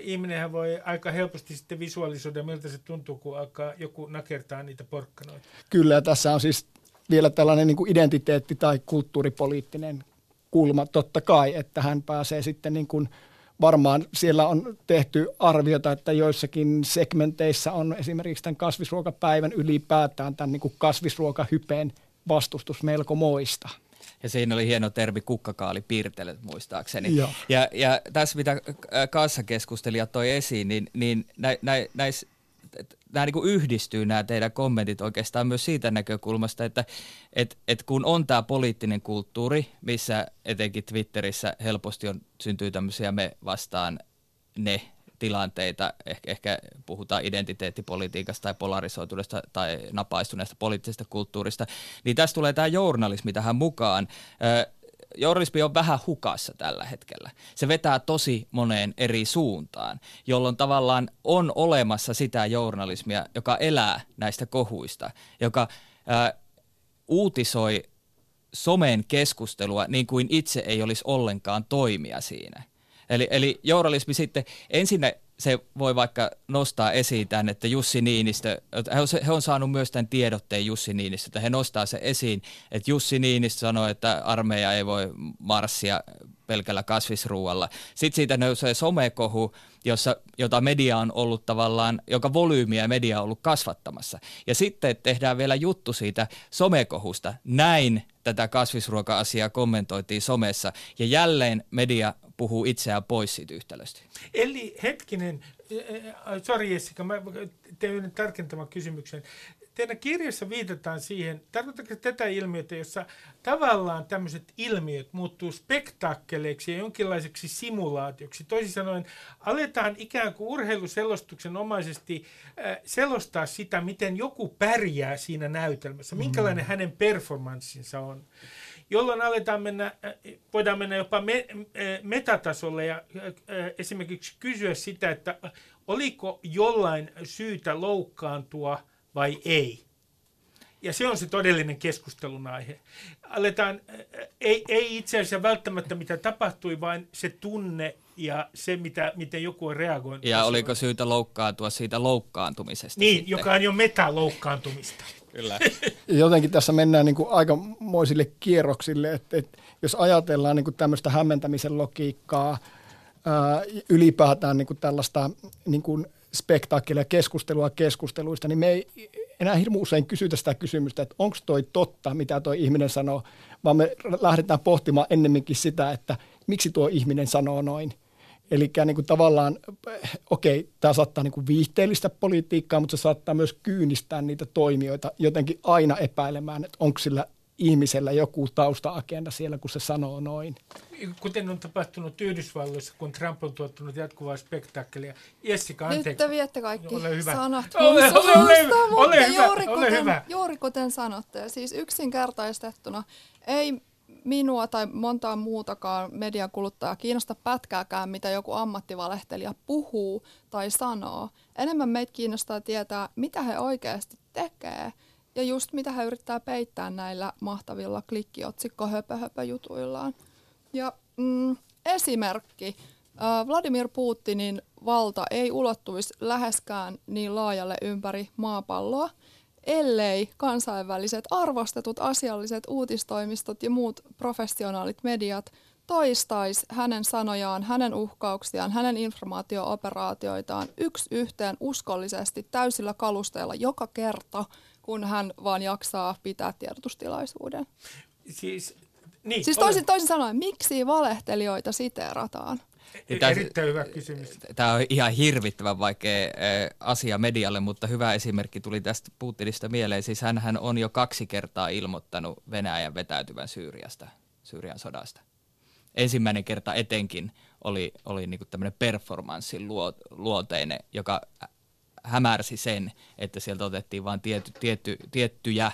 ihminenhän voi aika helposti sitten visualisoida, miltä se tuntuu, kun alkaa joku nakertaa niitä porkkanoita. Kyllä, ja tässä on siis vielä tällainen niin kuin identiteetti- tai kulttuuripoliittinen kulma totta kai, että hän pääsee sitten niin kuin varmaan siellä on tehty arviota, että joissakin segmenteissä on esimerkiksi tämän kasvisruokapäivän ylipäätään tämän niin kuin kasvisruokahypeen vastustus melko moista. Ja siinä oli hieno termi kukkakaalipiirtelet muistaakseni. Joo. Ja, ja tässä mitä kassakeskustelijat toi esiin, niin, niin nä, nä, näissä nämä niin yhdistyy nämä teidän kommentit oikeastaan myös siitä näkökulmasta, että et, et kun on tämä poliittinen kulttuuri, missä etenkin Twitterissä helposti on, syntyy tämmöisiä me vastaan ne tilanteita, ehkä, ehkä puhutaan identiteettipolitiikasta tai polarisoituneesta tai napaistuneesta poliittisesta kulttuurista, niin tässä tulee tämä journalismi tähän mukaan. Journalismi on vähän hukassa tällä hetkellä. Se vetää tosi moneen eri suuntaan, jolloin tavallaan on olemassa sitä journalismia, joka elää näistä kohuista, joka ää, uutisoi somen keskustelua niin kuin itse ei olisi ollenkaan toimia siinä. Eli, eli journalismi sitten ensin se voi vaikka nostaa esiin tämän, että Jussi Niinistö, he on, he on saanut myös tämän tiedotteen Jussi Niinistö, että he nostaa se esiin, että Jussi Niinistö sanoi, että armeija ei voi marssia pelkällä kasvisruualla. Sitten siitä nousee somekohu, jossa, jota media on ollut tavallaan, joka volyymiä media on ollut kasvattamassa. Ja sitten tehdään vielä juttu siitä somekohusta. Näin tätä kasvisruoka-asiaa kommentoitiin somessa ja jälleen media puhuu itseään pois siitä yhtälöstä. Eli hetkinen, sori Jessica, mä teen yhden tarkentavan kysymyksen. Teidän kirjassa viitataan siihen, tarkoitatko tätä ilmiötä, jossa tavallaan tämmöiset ilmiöt muuttuu spektaakkeleiksi ja jonkinlaiseksi simulaatioksi. Toisin sanoen, aletaan ikään kuin urheiluselostuksen omaisesti äh, selostaa sitä, miten joku pärjää siinä näytelmässä, minkälainen mm. hänen performanssinsa on jolloin aletaan mennä, äh, voidaan mennä jopa me, äh, metatasolle ja äh, esimerkiksi kysyä sitä, että oliko jollain syytä loukkaantua vai ei. Ja se on se todellinen keskustelun aihe. Aletaan, ei, ei itse asiassa välttämättä mitä tapahtui, vaan se tunne ja se, mitä, miten joku on reagoinut. Ja oliko syytä loukkaantua siitä loukkaantumisesta? Niin, sitten? joka on jo metaloukkaantumista. Kyllä. Jotenkin tässä mennään niin kuin aikamoisille kierroksille, että, että jos ajatellaan niin kuin tämmöistä hämmentämisen logiikkaa, ää, ylipäätään niin kuin tällaista niin kuin spektaakkelia, keskustelua keskusteluista, niin me ei enää hirmu usein kysytä sitä kysymystä, että onko toi totta, mitä tuo ihminen sanoo, vaan me lähdetään pohtimaan ennemminkin sitä, että miksi tuo ihminen sanoo noin – Eli niin kuin tavallaan, okei, tämä saattaa niin kuin viihteellistä politiikkaa, mutta se saattaa myös kyynistää niitä toimijoita jotenkin aina epäilemään, että onko sillä ihmisellä joku tausta-agenda siellä, kun se sanoo noin. Kuten on tapahtunut Yhdysvalloissa, kun Trump on tuottanut jatkuvaa spektaakkelia. Jessica, anteeksi. Nyt te viette kaikki ole hyvä. sanat ole, ole, ole, ole, hyvä, juuri, ole kuten, hyvä. juuri kuten sanotte. Siis yksinkertaistettuna ei minua tai montaa muutakaan median kuluttajaa kiinnosta pätkääkään, mitä joku ammattivalehtelija puhuu tai sanoo. Enemmän meitä kiinnostaa tietää, mitä he oikeasti tekee ja just mitä he yrittää peittää näillä mahtavilla klikkiotsikko höpö, höpö jutuillaan. Ja mm, esimerkki. Vladimir Putinin valta ei ulottuisi läheskään niin laajalle ympäri maapalloa – ellei kansainväliset arvostetut asialliset uutistoimistot ja muut professionaalit mediat toistaisi hänen sanojaan, hänen uhkauksiaan, hänen informaatio-operaatioitaan yksi yhteen uskollisesti täysillä kalusteilla joka kerta, kun hän vaan jaksaa pitää tiedotustilaisuuden. Siis, niin, siis toisin, toisin sanoen, miksi valehtelijoita siteerataan? Tämä, Erittäin hyvä kysymys. Tämä on ihan hirvittävän vaikea asia medialle, mutta hyvä esimerkki tuli tästä Putinista mieleen. Siis hän on jo kaksi kertaa ilmoittanut Venäjän vetäytyvän Syyriasta, Syyrian sodasta. Ensimmäinen kerta etenkin oli, oli niin tämmöinen performanssin luonteinen, joka hämärsi sen, että sieltä otettiin vain tietty, tietty, tiettyjä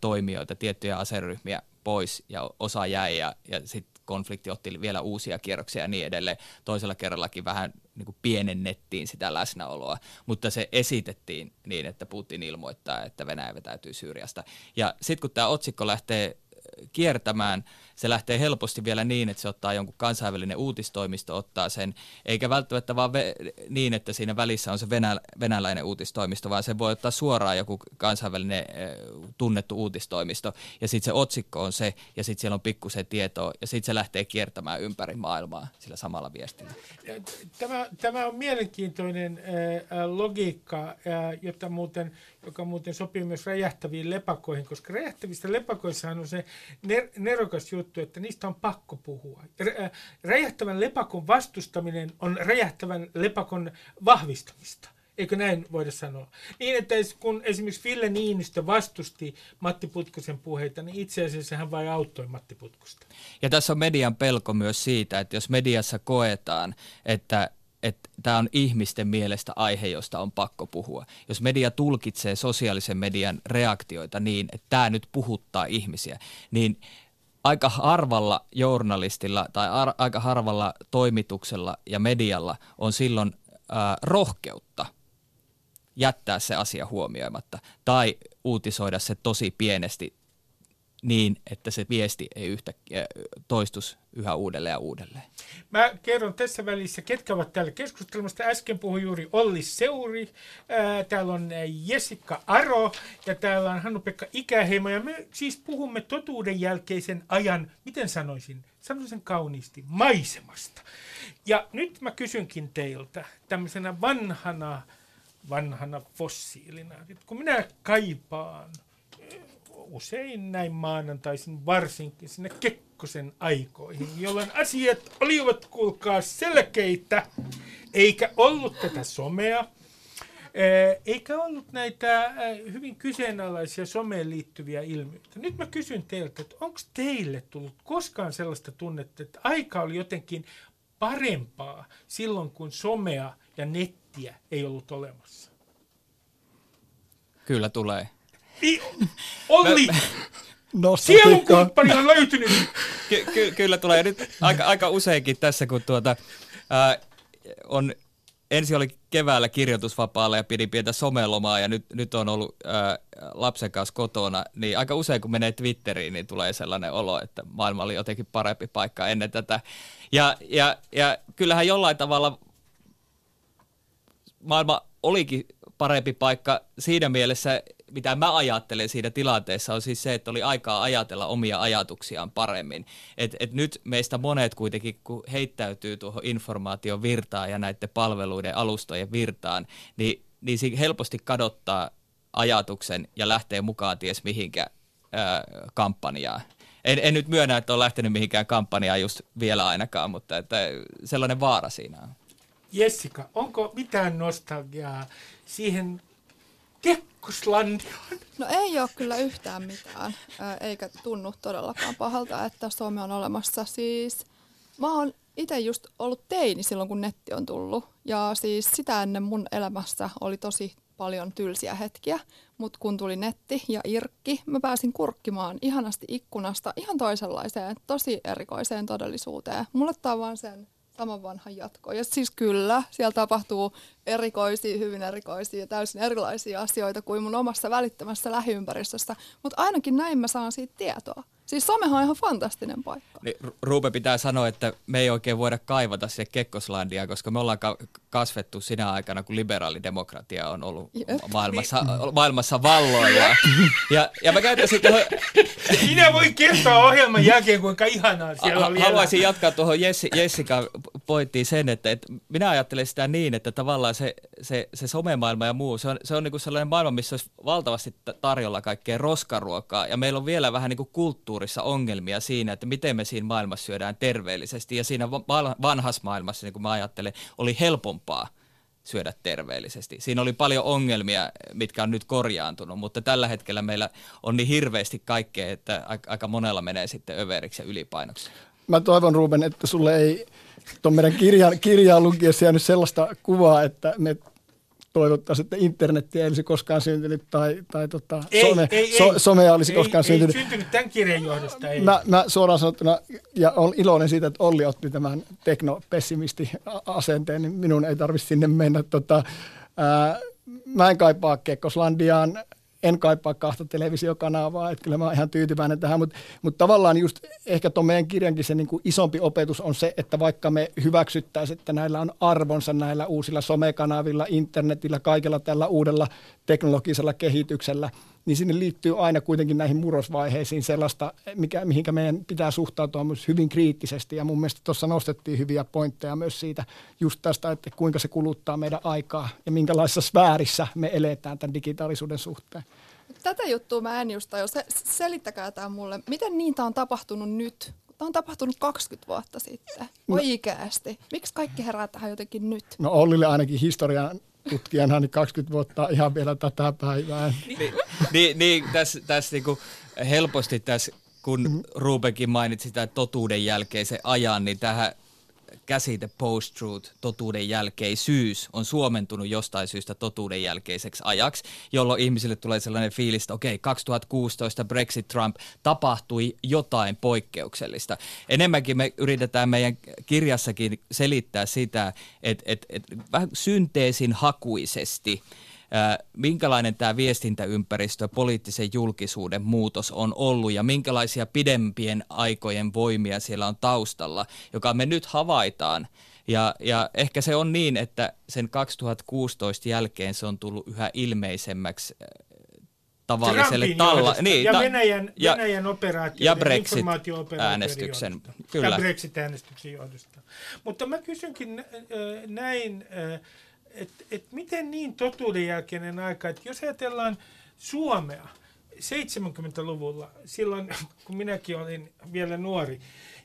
toimijoita, tiettyjä aseryhmiä pois ja osa jäi ja, ja sitten konflikti otti vielä uusia kierroksia ja niin edelleen. Toisella kerrallakin vähän niin kuin pienennettiin sitä läsnäoloa, mutta se esitettiin niin, että Putin ilmoittaa, että Venäjä vetäytyy Syyriasta. Ja sitten kun tämä otsikko lähtee kiertämään. Se lähtee helposti vielä niin, että se ottaa jonkun kansainvälinen uutistoimisto, ottaa sen, eikä välttämättä vaan ve- niin, että siinä välissä on se venä- venäläinen uutistoimisto, vaan se voi ottaa suoraan joku kansainvälinen äh, tunnettu uutistoimisto, ja sitten se otsikko on se, ja sitten siellä on pikkusen tietoa, ja sitten se lähtee kiertämään ympäri maailmaa sillä samalla viestillä. Tämä, tämä on mielenkiintoinen äh, logiikka, äh, jota muuten, joka muuten sopii myös räjähtäviin lepakoihin, koska räjähtävistä lepakoissahan on se ner- nerokas juttu, että niistä on pakko puhua. Äh, räjähtävän lepakon vastustaminen on räjähtävän lepakon vahvistamista. Eikö näin voida sanoa? Niin, että kun esimerkiksi Ville Niinistö vastusti Matti Putkosen puheita, niin itse asiassa hän vain auttoi Matti Putkosta. Ja tässä on median pelko myös siitä, että jos mediassa koetaan, että että tämä on ihmisten mielestä aihe, josta on pakko puhua. Jos media tulkitsee sosiaalisen median reaktioita niin, että tämä nyt puhuttaa ihmisiä, niin aika harvalla journalistilla tai ar- aika harvalla toimituksella ja medialla on silloin ää, rohkeutta jättää se asia huomioimatta tai uutisoida se tosi pienesti niin, että se viesti ei yhtäkkiä toistus yhä uudelleen ja uudelleen. Mä kerron tässä välissä, ketkä ovat täällä keskustelemassa. Äsken puhui juuri Olli Seuri, ää, täällä on Jessica Aro ja täällä on Hannu-Pekka Ikäheimo. Ja me siis puhumme totuuden jälkeisen ajan, miten sanoisin, sanoisin kauniisti, maisemasta. Ja nyt mä kysynkin teiltä tämmöisenä vanhana, vanhana fossiilina, että kun minä kaipaan usein näin maanantaisin varsinkin sinne Kekkosen aikoihin, jolloin asiat olivat, kuulkaa, selkeitä, eikä ollut tätä somea, eikä ollut näitä hyvin kyseenalaisia someen liittyviä ilmiöitä. Nyt mä kysyn teiltä, että onko teille tullut koskaan sellaista tunnetta, että aika oli jotenkin parempaa silloin, kun somea ja nettiä ei ollut olemassa? Kyllä tulee. I, Olli! Sielukumppani on löytynyt. Ky- ky- kyllä tulee nyt aika, aika useinkin tässä, kun tuota, ää, on ensin oli keväällä kirjoitusvapaalla ja pidi pientä somelomaa ja nyt, nyt on ollut ää, lapsen kanssa kotona, niin aika usein kun menee Twitteriin, niin tulee sellainen olo, että maailma oli jotenkin parempi paikka ennen tätä. Ja, ja, ja kyllähän jollain tavalla maailma olikin parempi paikka siinä mielessä, mitä mä ajattelen siinä tilanteessa, on siis se, että oli aikaa ajatella omia ajatuksiaan paremmin. Et, et nyt meistä monet kuitenkin, kun heittäytyy tuohon informaation virtaan ja näiden palveluiden alustojen virtaan, niin, niin se helposti kadottaa ajatuksen ja lähtee mukaan ties mihinkä ää, kampanjaan. En, en nyt myönnä, että on lähtenyt mihinkään kampanjaan just vielä ainakaan, mutta että sellainen vaara siinä on. Jessica, onko mitään nostalgiaa siihen Kekkoslandiaan? No ei ole kyllä yhtään mitään, eikä tunnu todellakaan pahalta, että Suomi on olemassa. Siis mä oon itse just ollut teini silloin, kun netti on tullut. Ja siis sitä ennen mun elämässä oli tosi paljon tylsiä hetkiä, mutta kun tuli netti ja irkki, mä pääsin kurkkimaan ihanasti ikkunasta ihan toisenlaiseen, tosi erikoiseen todellisuuteen. Mulle tämä vaan sen saman vanhan jatko. Ja siis kyllä, siellä tapahtuu erikoisia, hyvin erikoisia ja täysin erilaisia asioita kuin mun omassa välittömässä lähiympäristössä, mutta ainakin näin mä saan siitä tietoa. Siis somehan on ihan fantastinen paikka. Niin, Ruube pitää sanoa, että me ei oikein voida kaivata se Kekkoslandia, koska me ollaan ka- kasvettu sinä aikana, kun liberaalidemokratia on ollut Jep. maailmassa, maailmassa valloilla. [laughs] Ja, ja mä käytän sitten, Minä voin kertoa ohjelman jälkeen, kuinka ihanaa siellä oli. haluaisin jatkaa tuohon Jessi, Jessica pointtiin sen, että, että minä ajattelen sitä niin, että tavallaan se, se, se somemaailma ja muu, se on, se on niin kuin sellainen maailma, missä olisi valtavasti tarjolla kaikkea roskaruokaa, ja meillä on vielä vähän niin kuin kulttuurissa ongelmia siinä, että miten me siinä maailmassa syödään terveellisesti, ja siinä va- vanhassa maailmassa, niin kuin mä ajattelen, oli helpompaa syödä terveellisesti. Siinä oli paljon ongelmia, mitkä on nyt korjaantunut, mutta tällä hetkellä meillä on niin hirveästi kaikkea, että aika- aika monella menee sitten överiksi ja ylipainoksi. Mä toivon Ruben, että sulle ei tuon meidän kirjan, kirjaa lukiessa jäänyt sellaista kuvaa, että me toivottaisiin, että internetti ei olisi koskaan syntynyt tai, tai tota, Ei, some, ei, so, ei. somea olisi ei, koskaan ei syntynyt. syntynyt tämän kirjan johdosta, ei. Mä, mä suoraan sanottuna, ja olen iloinen siitä, että Olli otti tämän teknopessimisti-asenteen, niin minun ei tarvitse sinne mennä. Tota, ää, mä en kaipaa Kekkoslandiaan, en kaipaa kahta televisiokanavaa, että kyllä mä oon ihan tyytyväinen tähän, mutta, mutta tavallaan just ehkä tuon meidän kirjankin se niin kuin isompi opetus on se, että vaikka me hyväksyttäisiin, että näillä on arvonsa näillä uusilla somekanavilla, internetillä, kaikella tällä uudella teknologisella kehityksellä, niin sinne liittyy aina kuitenkin näihin murrosvaiheisiin sellaista, mikä, mihinkä meidän pitää suhtautua myös hyvin kriittisesti. Ja mun mielestä tuossa nostettiin hyviä pointteja myös siitä just tästä, että kuinka se kuluttaa meidän aikaa ja minkälaisessa sfäärissä me eletään tämän digitaalisuuden suhteen. Tätä juttua mä en just tajua. Se, selittäkää tämä mulle. Miten niin tämä on tapahtunut nyt? Tämä on tapahtunut 20 vuotta sitten. Oikeasti. Miksi kaikki herää tähän jotenkin nyt? No Ollille ainakin historian tutkijana niin 20 vuotta ihan vielä tätä päivää. Niin, niin, niin tässä, tässä niinku helposti tässä, kun Rubekin mainitsi sitä totuuden jälkeisen ajan, niin tähän käsite post-truth, totuuden jälkeisyys, on suomentunut jostain syystä totuuden jälkeiseksi ajaksi, jolloin ihmisille tulee sellainen fiilis, että okei, 2016 Brexit Trump tapahtui jotain poikkeuksellista. Enemmänkin me yritetään meidän kirjassakin selittää sitä, että, että, että vähän synteesin hakuisesti – minkälainen tämä viestintäympäristö, poliittisen julkisuuden muutos on ollut ja minkälaisia pidempien aikojen voimia siellä on taustalla, joka me nyt havaitaan. Ja, ja ehkä se on niin, että sen 2016 jälkeen se on tullut yhä ilmeisemmäksi tavalliselle talla. Niin, ja ta- Venäjän, ja, Venäjän operaatio ja Brexit-äänestyksen. Kyllä. Ja Brexit-äänestyksen johdosta. Mutta mä kysynkin näin, että et miten niin totuuden jälkeinen aika, että jos ajatellaan Suomea 70-luvulla, silloin kun minäkin olin vielä nuori,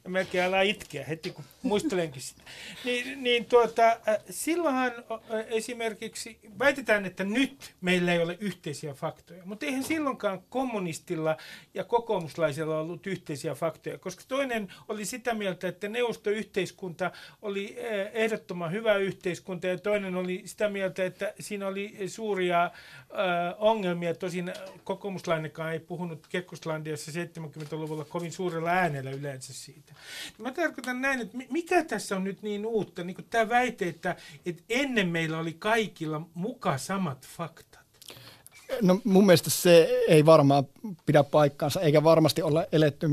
ja melkein älä itkeä heti, kun muistelenkin sitä. Niin, niin tuota, äh, silloinhan äh, esimerkiksi väitetään, että nyt meillä ei ole yhteisiä faktoja, mutta eihän silloinkaan kommunistilla ja kokoomuslaisilla ollut yhteisiä faktoja, koska toinen oli sitä mieltä, että neuvostoyhteiskunta oli äh, ehdottoman hyvä yhteiskunta ja toinen oli sitä mieltä, että siinä oli suuria ongelmia. Tosin kokoomuslainenkaan ei puhunut Kekkoslandiassa 70-luvulla kovin suurella äänellä yleensä siitä. Mä tarkoitan näin, että mikä tässä on nyt niin uutta, niin kuin tämä väite, että, että ennen meillä oli kaikilla muka samat faktat. No mun mielestä se ei varmaan pidä paikkaansa, eikä varmasti olla eletty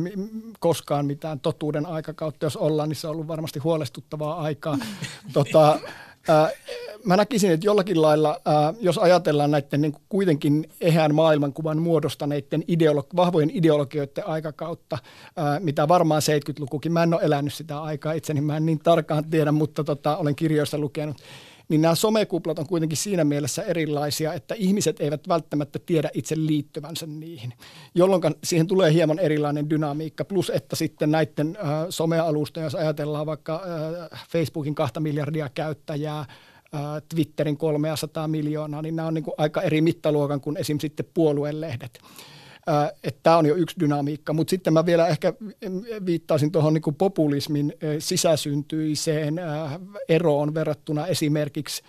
koskaan mitään totuuden aikakautta. Jos ollaan, niin se on ollut varmasti huolestuttavaa aikaa. [laughs] tota, ää, mä näkisin, että jollakin lailla, ää, jos ajatellaan näiden niin kuin kuitenkin ehän maailmankuvan muodostaneiden ideolo- vahvojen ideologioiden aikakautta, ää, mitä varmaan 70-lukukin, mä en ole elänyt sitä aikaa itseni, mä en niin tarkkaan tiedä, mutta tota, olen kirjoista lukenut, niin nämä somekuplat on kuitenkin siinä mielessä erilaisia, että ihmiset eivät välttämättä tiedä itse liittyvänsä niihin, jolloin siihen tulee hieman erilainen dynamiikka, plus että sitten näiden somealustojen, jos ajatellaan vaikka Facebookin kahta miljardia käyttäjää, Twitterin 300 miljoonaa, niin nämä on niin kuin aika eri mittaluokan kuin esim. sitten puoluelehdet. Tämä on jo yksi dynamiikka, mutta sitten mä vielä ehkä viittaisin tuohon niin populismin sisäsyntyiseen eroon verrattuna esimerkiksi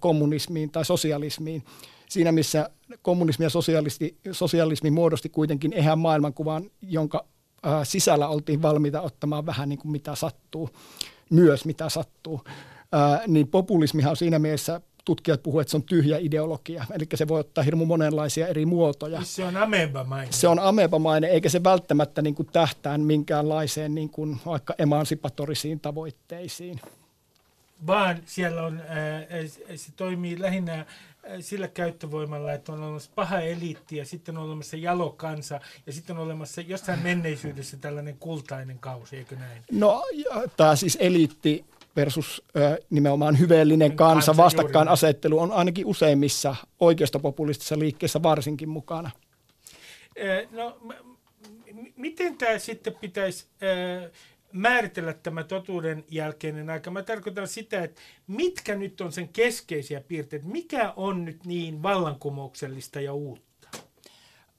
kommunismiin tai sosialismiin. Siinä missä kommunismi ja sosialismi, sosialismi muodosti kuitenkin ehän maailmankuvan, jonka sisällä oltiin valmiita ottamaan vähän niin kuin mitä sattuu, myös mitä sattuu ää, niin populismihan on siinä mielessä tutkijat puhuvat, että se on tyhjä ideologia. Eli se voi ottaa hirmu monenlaisia eri muotoja. Se on amebamainen. Se on amebamainen, eikä se välttämättä niin kuin tähtään minkäänlaiseen niin kuin vaikka emansipatorisiin tavoitteisiin. Vaan siellä on, se toimii lähinnä sillä käyttövoimalla, että on olemassa paha eliitti ja sitten on olemassa jalokansa ja sitten on olemassa jossain menneisyydessä tällainen kultainen kausi, eikö näin? No tämä siis eliitti versus ö, nimenomaan hyveellinen kansa, vastakkainasettelu on ainakin useimmissa oikeistopopulistisissa liikkeissä varsinkin mukana. No, m- miten tämä sitten pitäisi määritellä tämä totuuden jälkeinen aika? Mä tarkoitan sitä, että mitkä nyt on sen keskeisiä piirteitä, mikä on nyt niin vallankumouksellista ja uutta?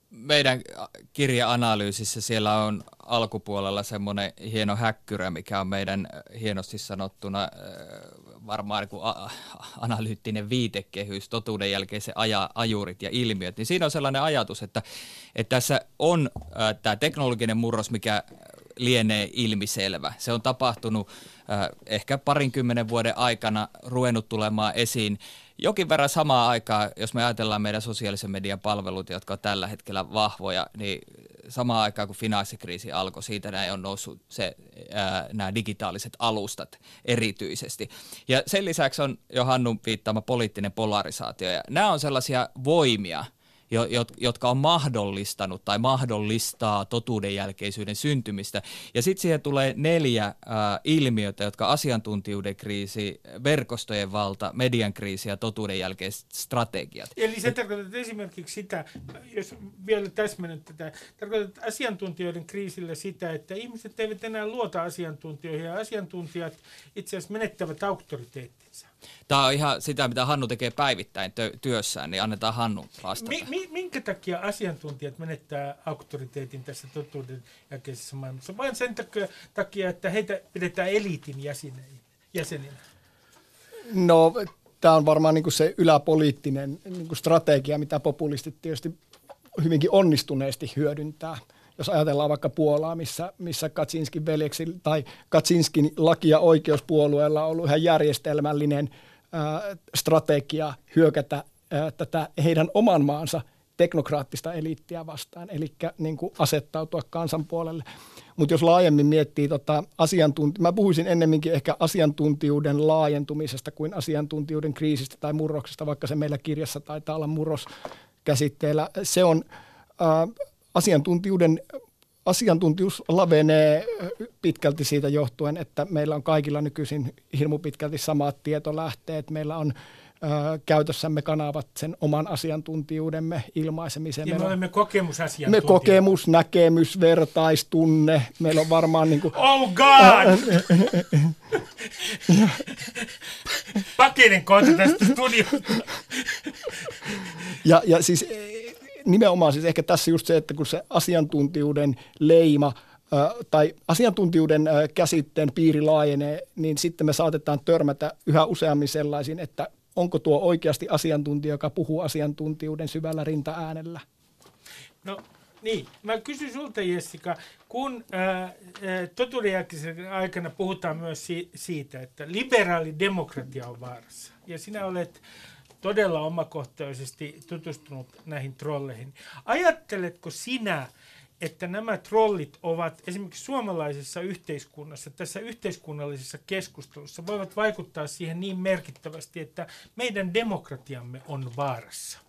Meidän kirja-analyysissä siellä on alkupuolella semmoinen hieno häkkyrä, mikä on meidän äh, hienosti sanottuna äh, varmaan niin analyyttinen viitekehys, totuuden jälkeiset aja, ajurit ja ilmiöt, niin siinä on sellainen ajatus, että, että tässä on äh, tämä teknologinen murros, mikä lienee ilmiselvä. Se on tapahtunut äh, ehkä parinkymmenen vuoden aikana, ruvennut tulemaan esiin jokin verran samaa aikaa, jos me ajatellaan meidän sosiaalisen median palvelut, jotka on tällä hetkellä vahvoja, niin samaan aikaan kun finanssikriisi alkoi, siitä näin on noussut se, ää, nämä digitaaliset alustat erityisesti. Ja sen lisäksi on jo Hannun viittaama poliittinen polarisaatio. Ja nämä on sellaisia voimia, jotka on mahdollistanut tai mahdollistaa totuudenjälkeisyyden syntymistä. Ja sitten siihen tulee neljä äh, ilmiötä, jotka asiantuntijuuden kriisi, verkostojen valta, median kriisi ja totuudenjälkeiset strategiat. Eli se tarkoittaa esimerkiksi sitä, jos vielä täsmennän tätä, tarkoittaa asiantuntijoiden kriisillä sitä, että ihmiset eivät enää luota asiantuntijoihin ja asiantuntijat itse asiassa menettävät auktoriteettinsa. Tämä on ihan sitä, mitä Hannu tekee päivittäin tö- työssään, niin annetaan Hannu vastata. Mi- mi- minkä takia asiantuntijat menettää auktoriteetin tässä totuuden jälkeisessä maailmassa? Vain sen takia, takia, että heitä pidetään eliitin jäseninä? No, tämä on varmaan niin kuin se yläpoliittinen niin kuin strategia, mitä populistit tietysti hyvinkin onnistuneesti hyödyntää. Jos ajatellaan vaikka Puolaa, missä, missä Kaczynskin veljeksi tai Kaczynskin laki- ja oikeuspuolueella on ollut ihan järjestelmällinen ää, strategia hyökätä ää, tätä heidän oman maansa teknokraattista eliittiä vastaan, eli niin kuin asettautua kansan puolelle. Mutta jos laajemmin miettii tota asiantunti- mä puhuisin ennemminkin ehkä asiantuntijuuden laajentumisesta kuin asiantuntijuuden kriisistä tai murroksesta, vaikka se meillä kirjassa taitaa olla murros käsitteellä. Se on äh, asiantuntijuuden asiantuntijuus lavenee pitkälti siitä johtuen, että meillä on kaikilla nykyisin hirmu pitkälti samat tietolähteet. Meillä on käytössämme kanavat sen oman asiantuntijuudemme ilmaisemiseen. Ja me olemme kokemusasiantuntijoita. Me kokemus, näkemys, vertaistunne. Meillä on varmaan niin kuin... Oh God! Pakenen kohta tästä studiosta. ja, ja siis nimenomaan siis ehkä tässä just se, että kun se asiantuntijuuden leima tai asiantuntijuuden käsitteen piiri laajenee, niin sitten me saatetaan törmätä yhä useammin sellaisiin, että onko tuo oikeasti asiantuntija, joka puhuu asiantuntijuuden syvällä rintaäänellä? No niin, mä kysyn sulta Jessica, kun totuudenjälkisen aikana puhutaan myös si- siitä, että liberaali demokratia on vaarassa. Ja sinä olet todella omakohtaisesti tutustunut näihin trolleihin. Ajatteletko sinä, että nämä trollit ovat esimerkiksi suomalaisessa yhteiskunnassa, tässä yhteiskunnallisessa keskustelussa, voivat vaikuttaa siihen niin merkittävästi, että meidän demokratiamme on vaarassa?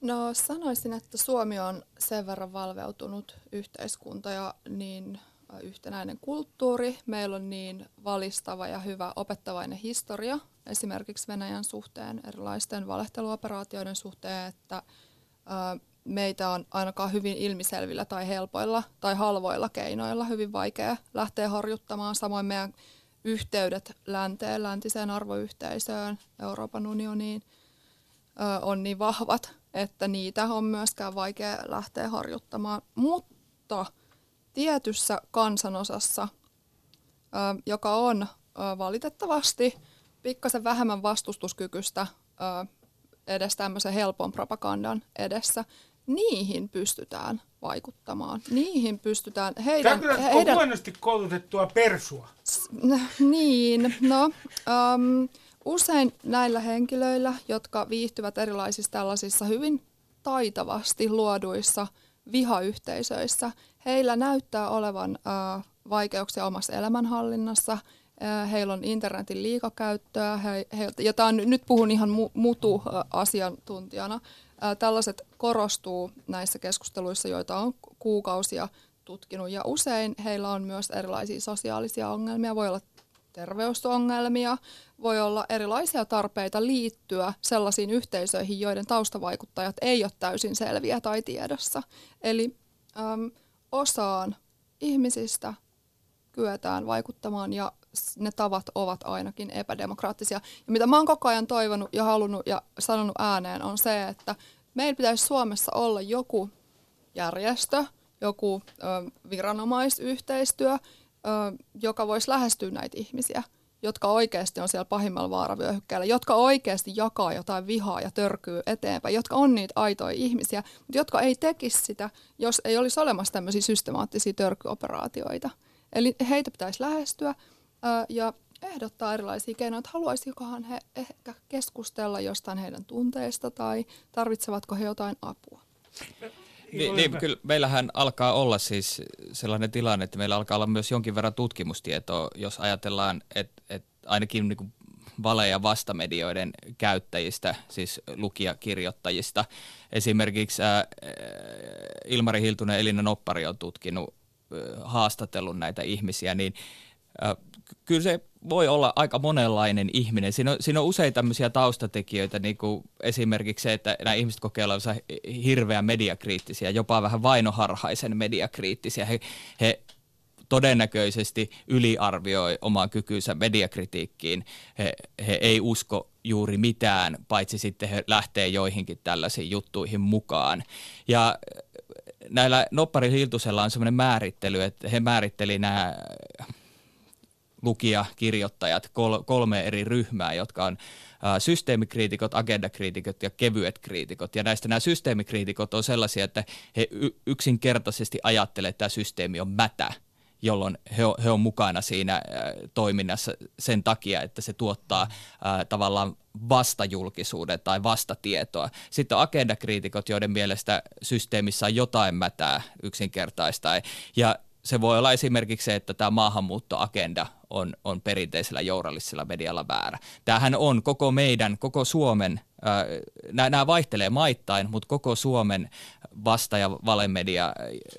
No sanoisin, että Suomi on sen verran valveutunut yhteiskunta ja niin yhtenäinen kulttuuri. Meillä on niin valistava ja hyvä opettavainen historia esimerkiksi Venäjän suhteen, erilaisten valehteluoperaatioiden suhteen, että meitä on ainakaan hyvin ilmiselvillä tai helpoilla tai halvoilla keinoilla hyvin vaikea lähteä horjuttamaan. Samoin meidän yhteydet länteen, läntiseen arvoyhteisöön, Euroopan unioniin on niin vahvat, että niitä on myöskään vaikea lähteä horjuttamaan. Mutta tietyssä kansanosassa, joka on valitettavasti pikkasen vähemmän vastustuskykystä edes tämmöisen helpon propagandan edessä, niihin pystytään vaikuttamaan. Niihin pystytään... Heidän, Tämä heidän, on huonosti koulutettua persua. S, niin, no... Um, usein näillä henkilöillä, jotka viihtyvät erilaisissa tällaisissa hyvin taitavasti luoduissa vihayhteisöissä, heillä näyttää olevan uh, vaikeuksia omassa elämänhallinnassa, heillä on internetin liikakäyttöä, he, he, ja tämä on, nyt puhun ihan mu, mutu asiantuntijana, tällaiset korostuu näissä keskusteluissa, joita on kuukausia tutkinut. Ja usein heillä on myös erilaisia sosiaalisia ongelmia, voi olla terveysongelmia, voi olla erilaisia tarpeita liittyä sellaisiin yhteisöihin, joiden taustavaikuttajat ei ole täysin selviä tai tiedossa. Eli äm, osaan ihmisistä kyetään vaikuttamaan ja ne tavat ovat ainakin epädemokraattisia. Ja mitä mä oon koko ajan toivonut ja halunnut ja sanonut ääneen on se, että meillä pitäisi Suomessa olla joku järjestö, joku ö, viranomaisyhteistyö, ö, joka voisi lähestyä näitä ihmisiä, jotka oikeasti on siellä pahimmalla vaaravyöhykkeellä, jotka oikeasti jakaa jotain vihaa ja törkyy eteenpäin, jotka on niitä aitoja ihmisiä, mutta jotka ei tekisi sitä, jos ei olisi olemassa tämmöisiä systemaattisia törkyoperaatioita. Eli heitä pitäisi lähestyä, ja ehdottaa erilaisia keinoja, että haluaisikohan he ehkä keskustella jostain heidän tunteista tai tarvitsevatko he jotain apua. Niin, niin, kyllä meillähän alkaa olla siis sellainen tilanne, että meillä alkaa olla myös jonkin verran tutkimustietoa, jos ajatellaan, että, että ainakin niin kuin vale- ja vastamedioiden käyttäjistä, siis lukijakirjoittajista. Esimerkiksi ää, Ilmari Hiltunen ja Elina Noppari on tutkinut, haastatellut näitä ihmisiä, niin kyllä se voi olla aika monenlainen ihminen. Siinä on, siinä on usein tämmöisiä taustatekijöitä, niin kuin esimerkiksi se, että nämä ihmiset kokee olevansa hirveän mediakriittisiä, jopa vähän vainoharhaisen mediakriittisiä. He, he todennäköisesti yliarvioi oman kykynsä mediakritiikkiin. He, he ei usko juuri mitään, paitsi sitten he lähtee joihinkin tällaisiin juttuihin mukaan. Ja näillä Noppari Hiltusella on semmoinen määrittely, että he määritteli nämä lukija-kirjoittajat, kol, kolme eri ryhmää, jotka on systeemikriitikot, agendakriitikot ja kevyet kriitikot. Ja näistä nämä systeemikriitikot on sellaisia, että he yksinkertaisesti ajattelee, että tämä systeemi on mätä jolloin he on, he on mukana siinä toiminnassa sen takia, että se tuottaa tavallaan vastajulkisuuden tai vastatietoa. Sitten on agendakriitikot, joiden mielestä systeemissä on jotain mätää yksinkertaista. Ja se voi olla esimerkiksi se, että tämä maahanmuuttoagenda on, on perinteisellä journalistisella medialla väärä. Tämähän on koko meidän, koko Suomen, äh, nämä vaihtelee maittain, mutta koko Suomen vasta- ja valemedia,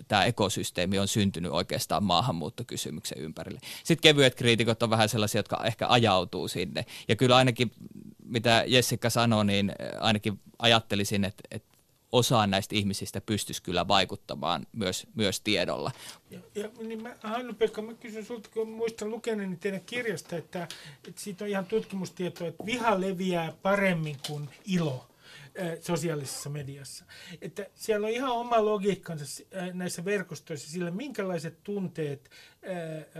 tämä ekosysteemi on syntynyt oikeastaan maahanmuuttokysymyksen ympärille. Sitten kevyet kriitikot on vähän sellaisia, jotka ehkä ajautuu sinne. Ja kyllä ainakin, mitä Jessica sanoi, niin ainakin ajattelisin, että, että osaan näistä ihmisistä pystyisi kyllä vaikuttamaan myös, myös tiedolla. Ja, ja niin mä, Hannu-Pekka, mä kysyn sulta, kun muistan lukeneeni teidän kirjasta, että, että siitä on ihan tutkimustietoa, että viha leviää paremmin kuin ilo sosiaalisessa mediassa. Että siellä on ihan oma logiikkansa näissä verkostoissa sillä, minkälaiset tunteet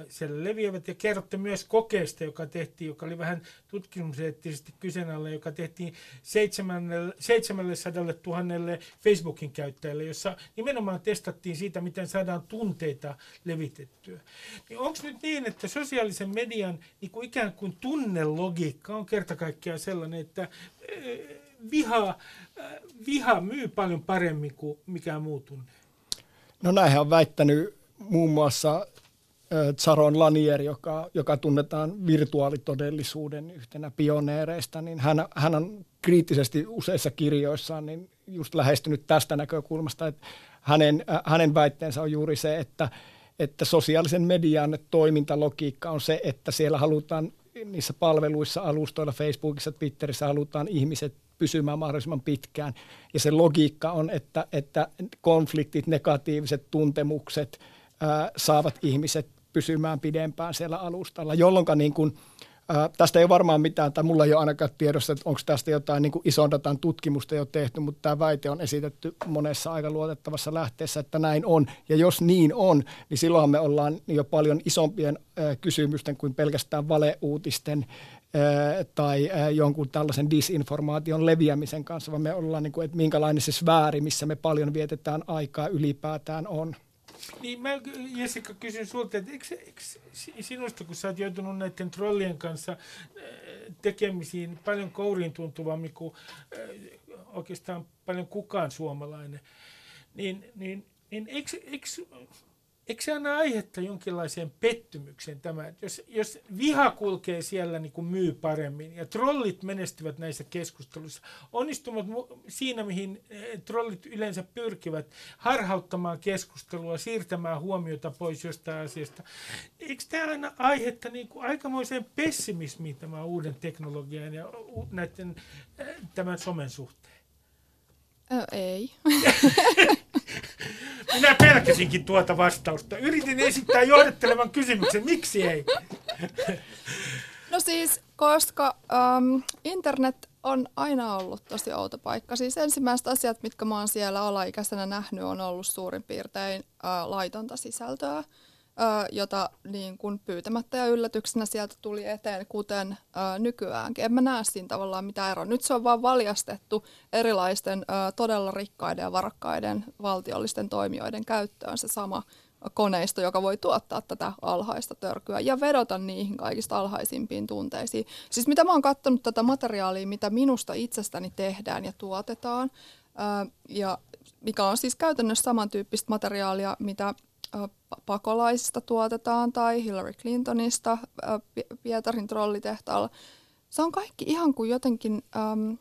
siellä leviävät. Ja kerrotte myös kokeesta, joka tehtiin, joka oli vähän tutkimuseettisesti kyseenalainen, joka tehtiin 700 000 Facebookin käyttäjälle, jossa nimenomaan testattiin siitä, miten saadaan tunteita levitettyä. Niin onko nyt niin, että sosiaalisen median niin kuin ikään kuin tunnelogiikka on kerta kaikkiaan sellainen, että viha, äh, viha myy paljon paremmin kuin mikään muu tunne. No näinhän on väittänyt muun muassa Zaron Lanier, joka, joka tunnetaan virtuaalitodellisuuden yhtenä pioneereista, niin hän, hän on kriittisesti useissa kirjoissaan niin just lähestynyt tästä näkökulmasta, että hänen, hänen väitteensä on juuri se, että, että sosiaalisen median toimintalogiikka on se, että siellä halutaan niissä palveluissa, alustoilla, Facebookissa, Twitterissä halutaan ihmiset pysymään mahdollisimman pitkään. Ja se logiikka on, että, että konfliktit, negatiiviset tuntemukset ää, saavat ihmiset pysymään pidempään siellä alustalla, jolloin niin kuin, ää, tästä ei ole varmaan mitään, tai mulla ei ole ainakaan tiedossa, että onko tästä jotain niin kuin ison datan tutkimusta jo tehty, mutta tämä väite on esitetty monessa aika luotettavassa lähteessä, että näin on. Ja jos niin on, niin silloinhan me ollaan jo paljon isompien ää, kysymysten kuin pelkästään valeuutisten tai jonkun tällaisen disinformaation leviämisen kanssa, vaan me ollaan, niin kuin, että minkälainen se sfääri, missä me paljon vietetään aikaa ylipäätään on. Niin mä Jessica kysyn sulta, että eikö, eikö sinusta, kun sä oot joutunut näiden trollien kanssa tekemisiin paljon kouriin tuntuvammin kuin oikeastaan paljon kukaan suomalainen, niin, niin, niin eikö, eikö eikö se anna aihetta jonkinlaiseen pettymykseen tämä, että jos, jos viha kulkee siellä niin kuin myy paremmin ja trollit menestyvät näissä keskusteluissa, onnistumat siinä, mihin eh, trollit yleensä pyrkivät harhauttamaan keskustelua, siirtämään huomiota pois jostain asiasta, eikö tämä anna aihetta niin kuin aikamoiseen pessimismiin tämän uuden teknologian ja näiden, eh, tämän somen suhteen? Ö, ei. [laughs] Minä pelkäsinkin tuota vastausta. Yritin esittää johdattelevan kysymyksen. Miksi ei? No siis, koska um, internet on aina ollut tosi outo paikka. Siis ensimmäiset asiat, mitkä mä oon siellä alaikäisenä nähnyt, on ollut suurin piirtein uh, laitonta sisältöä jota niin kuin pyytämättä ja yllätyksenä sieltä tuli eteen, kuten nykyäänkin. En mä näe siinä tavallaan mitään eroa. Nyt se on vaan valjastettu erilaisten todella rikkaiden ja varakkaiden valtiollisten toimijoiden käyttöön se sama koneisto, joka voi tuottaa tätä alhaista törkyä ja vedota niihin kaikista alhaisimpiin tunteisiin. Siis mitä mä oon katsonut tätä materiaalia, mitä minusta itsestäni tehdään ja tuotetaan, ja mikä on siis käytännössä samantyyppistä materiaalia, mitä pakolaisista tuotetaan tai Hillary Clintonista Pietarin trollitehtaalla. Se on kaikki ihan kuin jotenkin äm,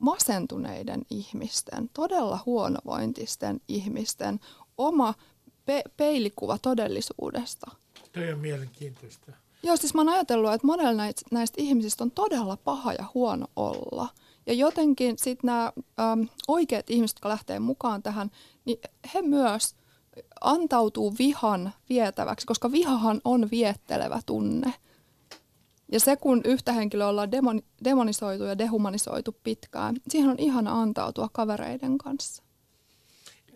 masentuneiden ihmisten, todella huonovointisten ihmisten oma pe- peilikuva todellisuudesta. Toi on mielenkiintoista. Joo, siis mä oon ajatellut, että monella näistä, näistä ihmisistä on todella paha ja huono olla. Ja jotenkin sitten nämä oikeat ihmiset, jotka lähtee mukaan tähän, niin he myös – antautuu vihan vietäväksi, koska vihahan on viettelevä tunne. Ja se, kun yhtä henkilöä ollaan demoni- demonisoitu ja dehumanisoitu pitkään, siihen on ihana antautua kavereiden kanssa.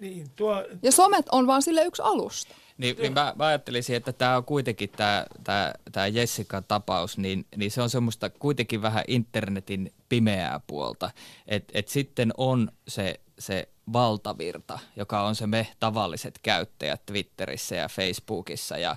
Niin, tuo, Ja somet on vaan sille yksi alusta. Niin, niin mä, mä ajattelisin, että tämä on kuitenkin tämä tää, tää Jessica-tapaus, niin, niin se on semmoista kuitenkin vähän internetin pimeää puolta. Että et sitten on se, se valtavirta, joka on se me tavalliset käyttäjät Twitterissä ja Facebookissa ja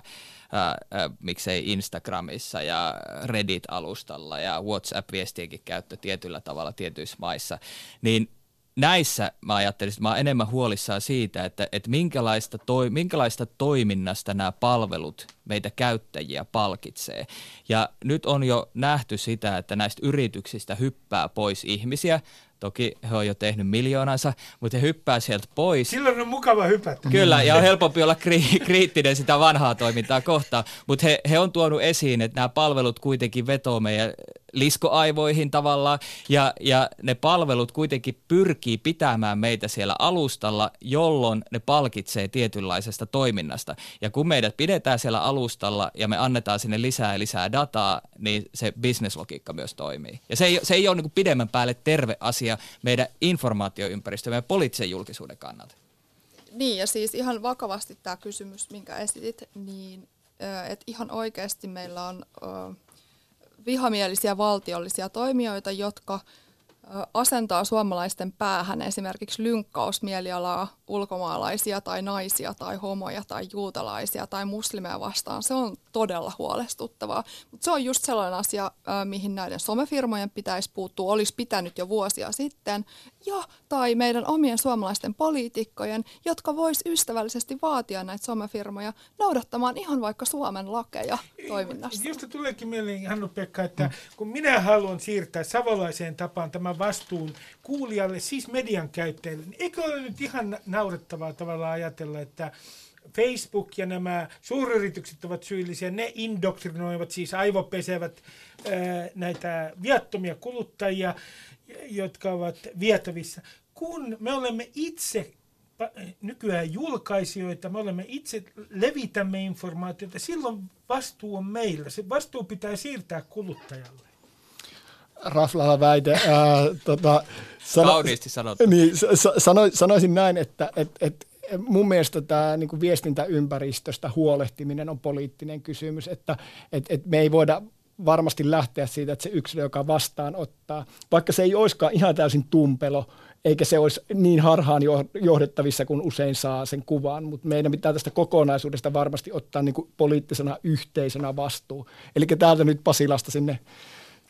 ää, ää, miksei Instagramissa ja Reddit-alustalla ja WhatsApp-viestienkin käyttö tietyllä tavalla tietyissä maissa, niin näissä mä ajattelisin, että mä oon enemmän huolissaan siitä, että, että minkälaista, toi, minkälaista toiminnasta nämä palvelut meitä käyttäjiä palkitsee. Ja nyt on jo nähty sitä, että näistä yrityksistä hyppää pois ihmisiä, Toki he on jo tehnyt miljoonansa, mutta he hyppää sieltä pois. Silloin on mukava hypätä. Kyllä, ja on helpompi olla kri- [laughs] kriittinen sitä vanhaa toimintaa kohtaan. Mutta he, he on tuonut esiin, että nämä palvelut kuitenkin vetoo meidän liskoaivoihin tavallaan, ja, ja ne palvelut kuitenkin pyrkii pitämään meitä siellä alustalla, jolloin ne palkitsee tietynlaisesta toiminnasta. Ja kun meidät pidetään siellä alustalla ja me annetaan sinne lisää ja lisää dataa, niin se bisneslogiikka myös toimii. Ja se ei, se ei ole niin pidemmän päälle terve asia meidän informaatioympäristömme ja poliittisen julkisuuden kannalta. Niin, ja siis ihan vakavasti tämä kysymys, minkä esitit, niin että ihan oikeasti meillä on vihamielisiä valtiollisia toimijoita, jotka asentaa suomalaisten päähän esimerkiksi lynkkausmielialaa ulkomaalaisia tai naisia tai homoja tai juutalaisia tai muslimeja vastaan. Se on todella huolestuttavaa. Mutta se on just sellainen asia, mihin näiden somefirmojen pitäisi puuttua, olisi pitänyt jo vuosia sitten. Ja tai meidän omien suomalaisten poliitikkojen, jotka vois ystävällisesti vaatia näitä somefirmoja noudattamaan ihan vaikka Suomen lakeja toiminnassa. Just tuleekin mieleen, Hannu-Pekka, että kun minä haluan siirtää savolaiseen tapaan tämän vastuun kuulijalle, siis median käyttäjille, niin eikö ole nyt ihan naurettavaa tavalla ajatella, että Facebook ja nämä suuryritykset ovat syyllisiä, ne indoktrinoivat, siis aivopesevät näitä viattomia kuluttajia, jotka ovat vietävissä. Kun me olemme itse nykyään julkaisijoita, me olemme itse levitämme informaatiota, silloin vastuu on meillä. Se vastuu pitää siirtää kuluttajalle. Raflalla väite. Ää, tota, sano, Kauniisti sanottu. Niin, sano, sanoisin näin, että et, et, mun mielestä tämä niin viestintäympäristöstä huolehtiminen on poliittinen kysymys, että et, et me ei voida varmasti lähteä siitä, että se yksilö, joka vastaanottaa, vaikka se ei olisikaan ihan täysin tumpelo, eikä se olisi niin harhaan johdettavissa kuin usein saa sen kuvan, mutta meidän pitää tästä kokonaisuudesta varmasti ottaa niin kuin poliittisena yhteisönä vastuu. Eli täältä nyt Pasilasta sinne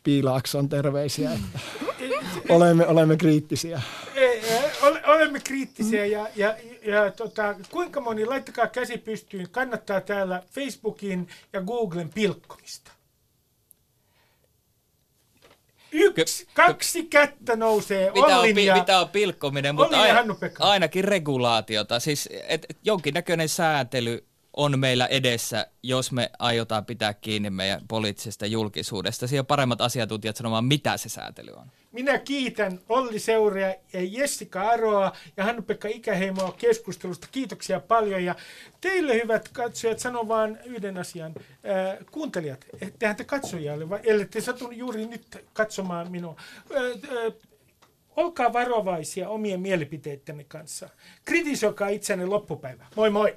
Piilaakson terveisiä, että olemme, olemme kriittisiä. Olemme kriittisiä ja, ja, ja tota, kuinka moni, laittakaa käsi pystyyn, kannattaa täällä Facebookin ja Googlen pilkkomista. Yksi, kaksi kättä nousee. Mitä on, ja, mitä on pilkkominen, mutta aina, ainakin regulaatiota. Siis et, et jonkinnäköinen sääntely on meillä edessä, jos me aiotaan pitää kiinni meidän poliittisesta julkisuudesta. Siellä on paremmat asiantuntijat sanomaan, mitä se säätely on. Minä kiitän Olli Seuria ja Jessica Aroa ja Hannu-Pekka Ikäheimoa keskustelusta. Kiitoksia paljon. Ja teille hyvät katsojat, sanon vain yhden asian. Äh, kuuntelijat, ettehän te katsojalle, vai ellette satu juuri nyt katsomaan minua. Äh, äh, olkaa varovaisia omien mielipiteittenne kanssa. Kritisoikaa itsenne loppupäivä. Moi moi!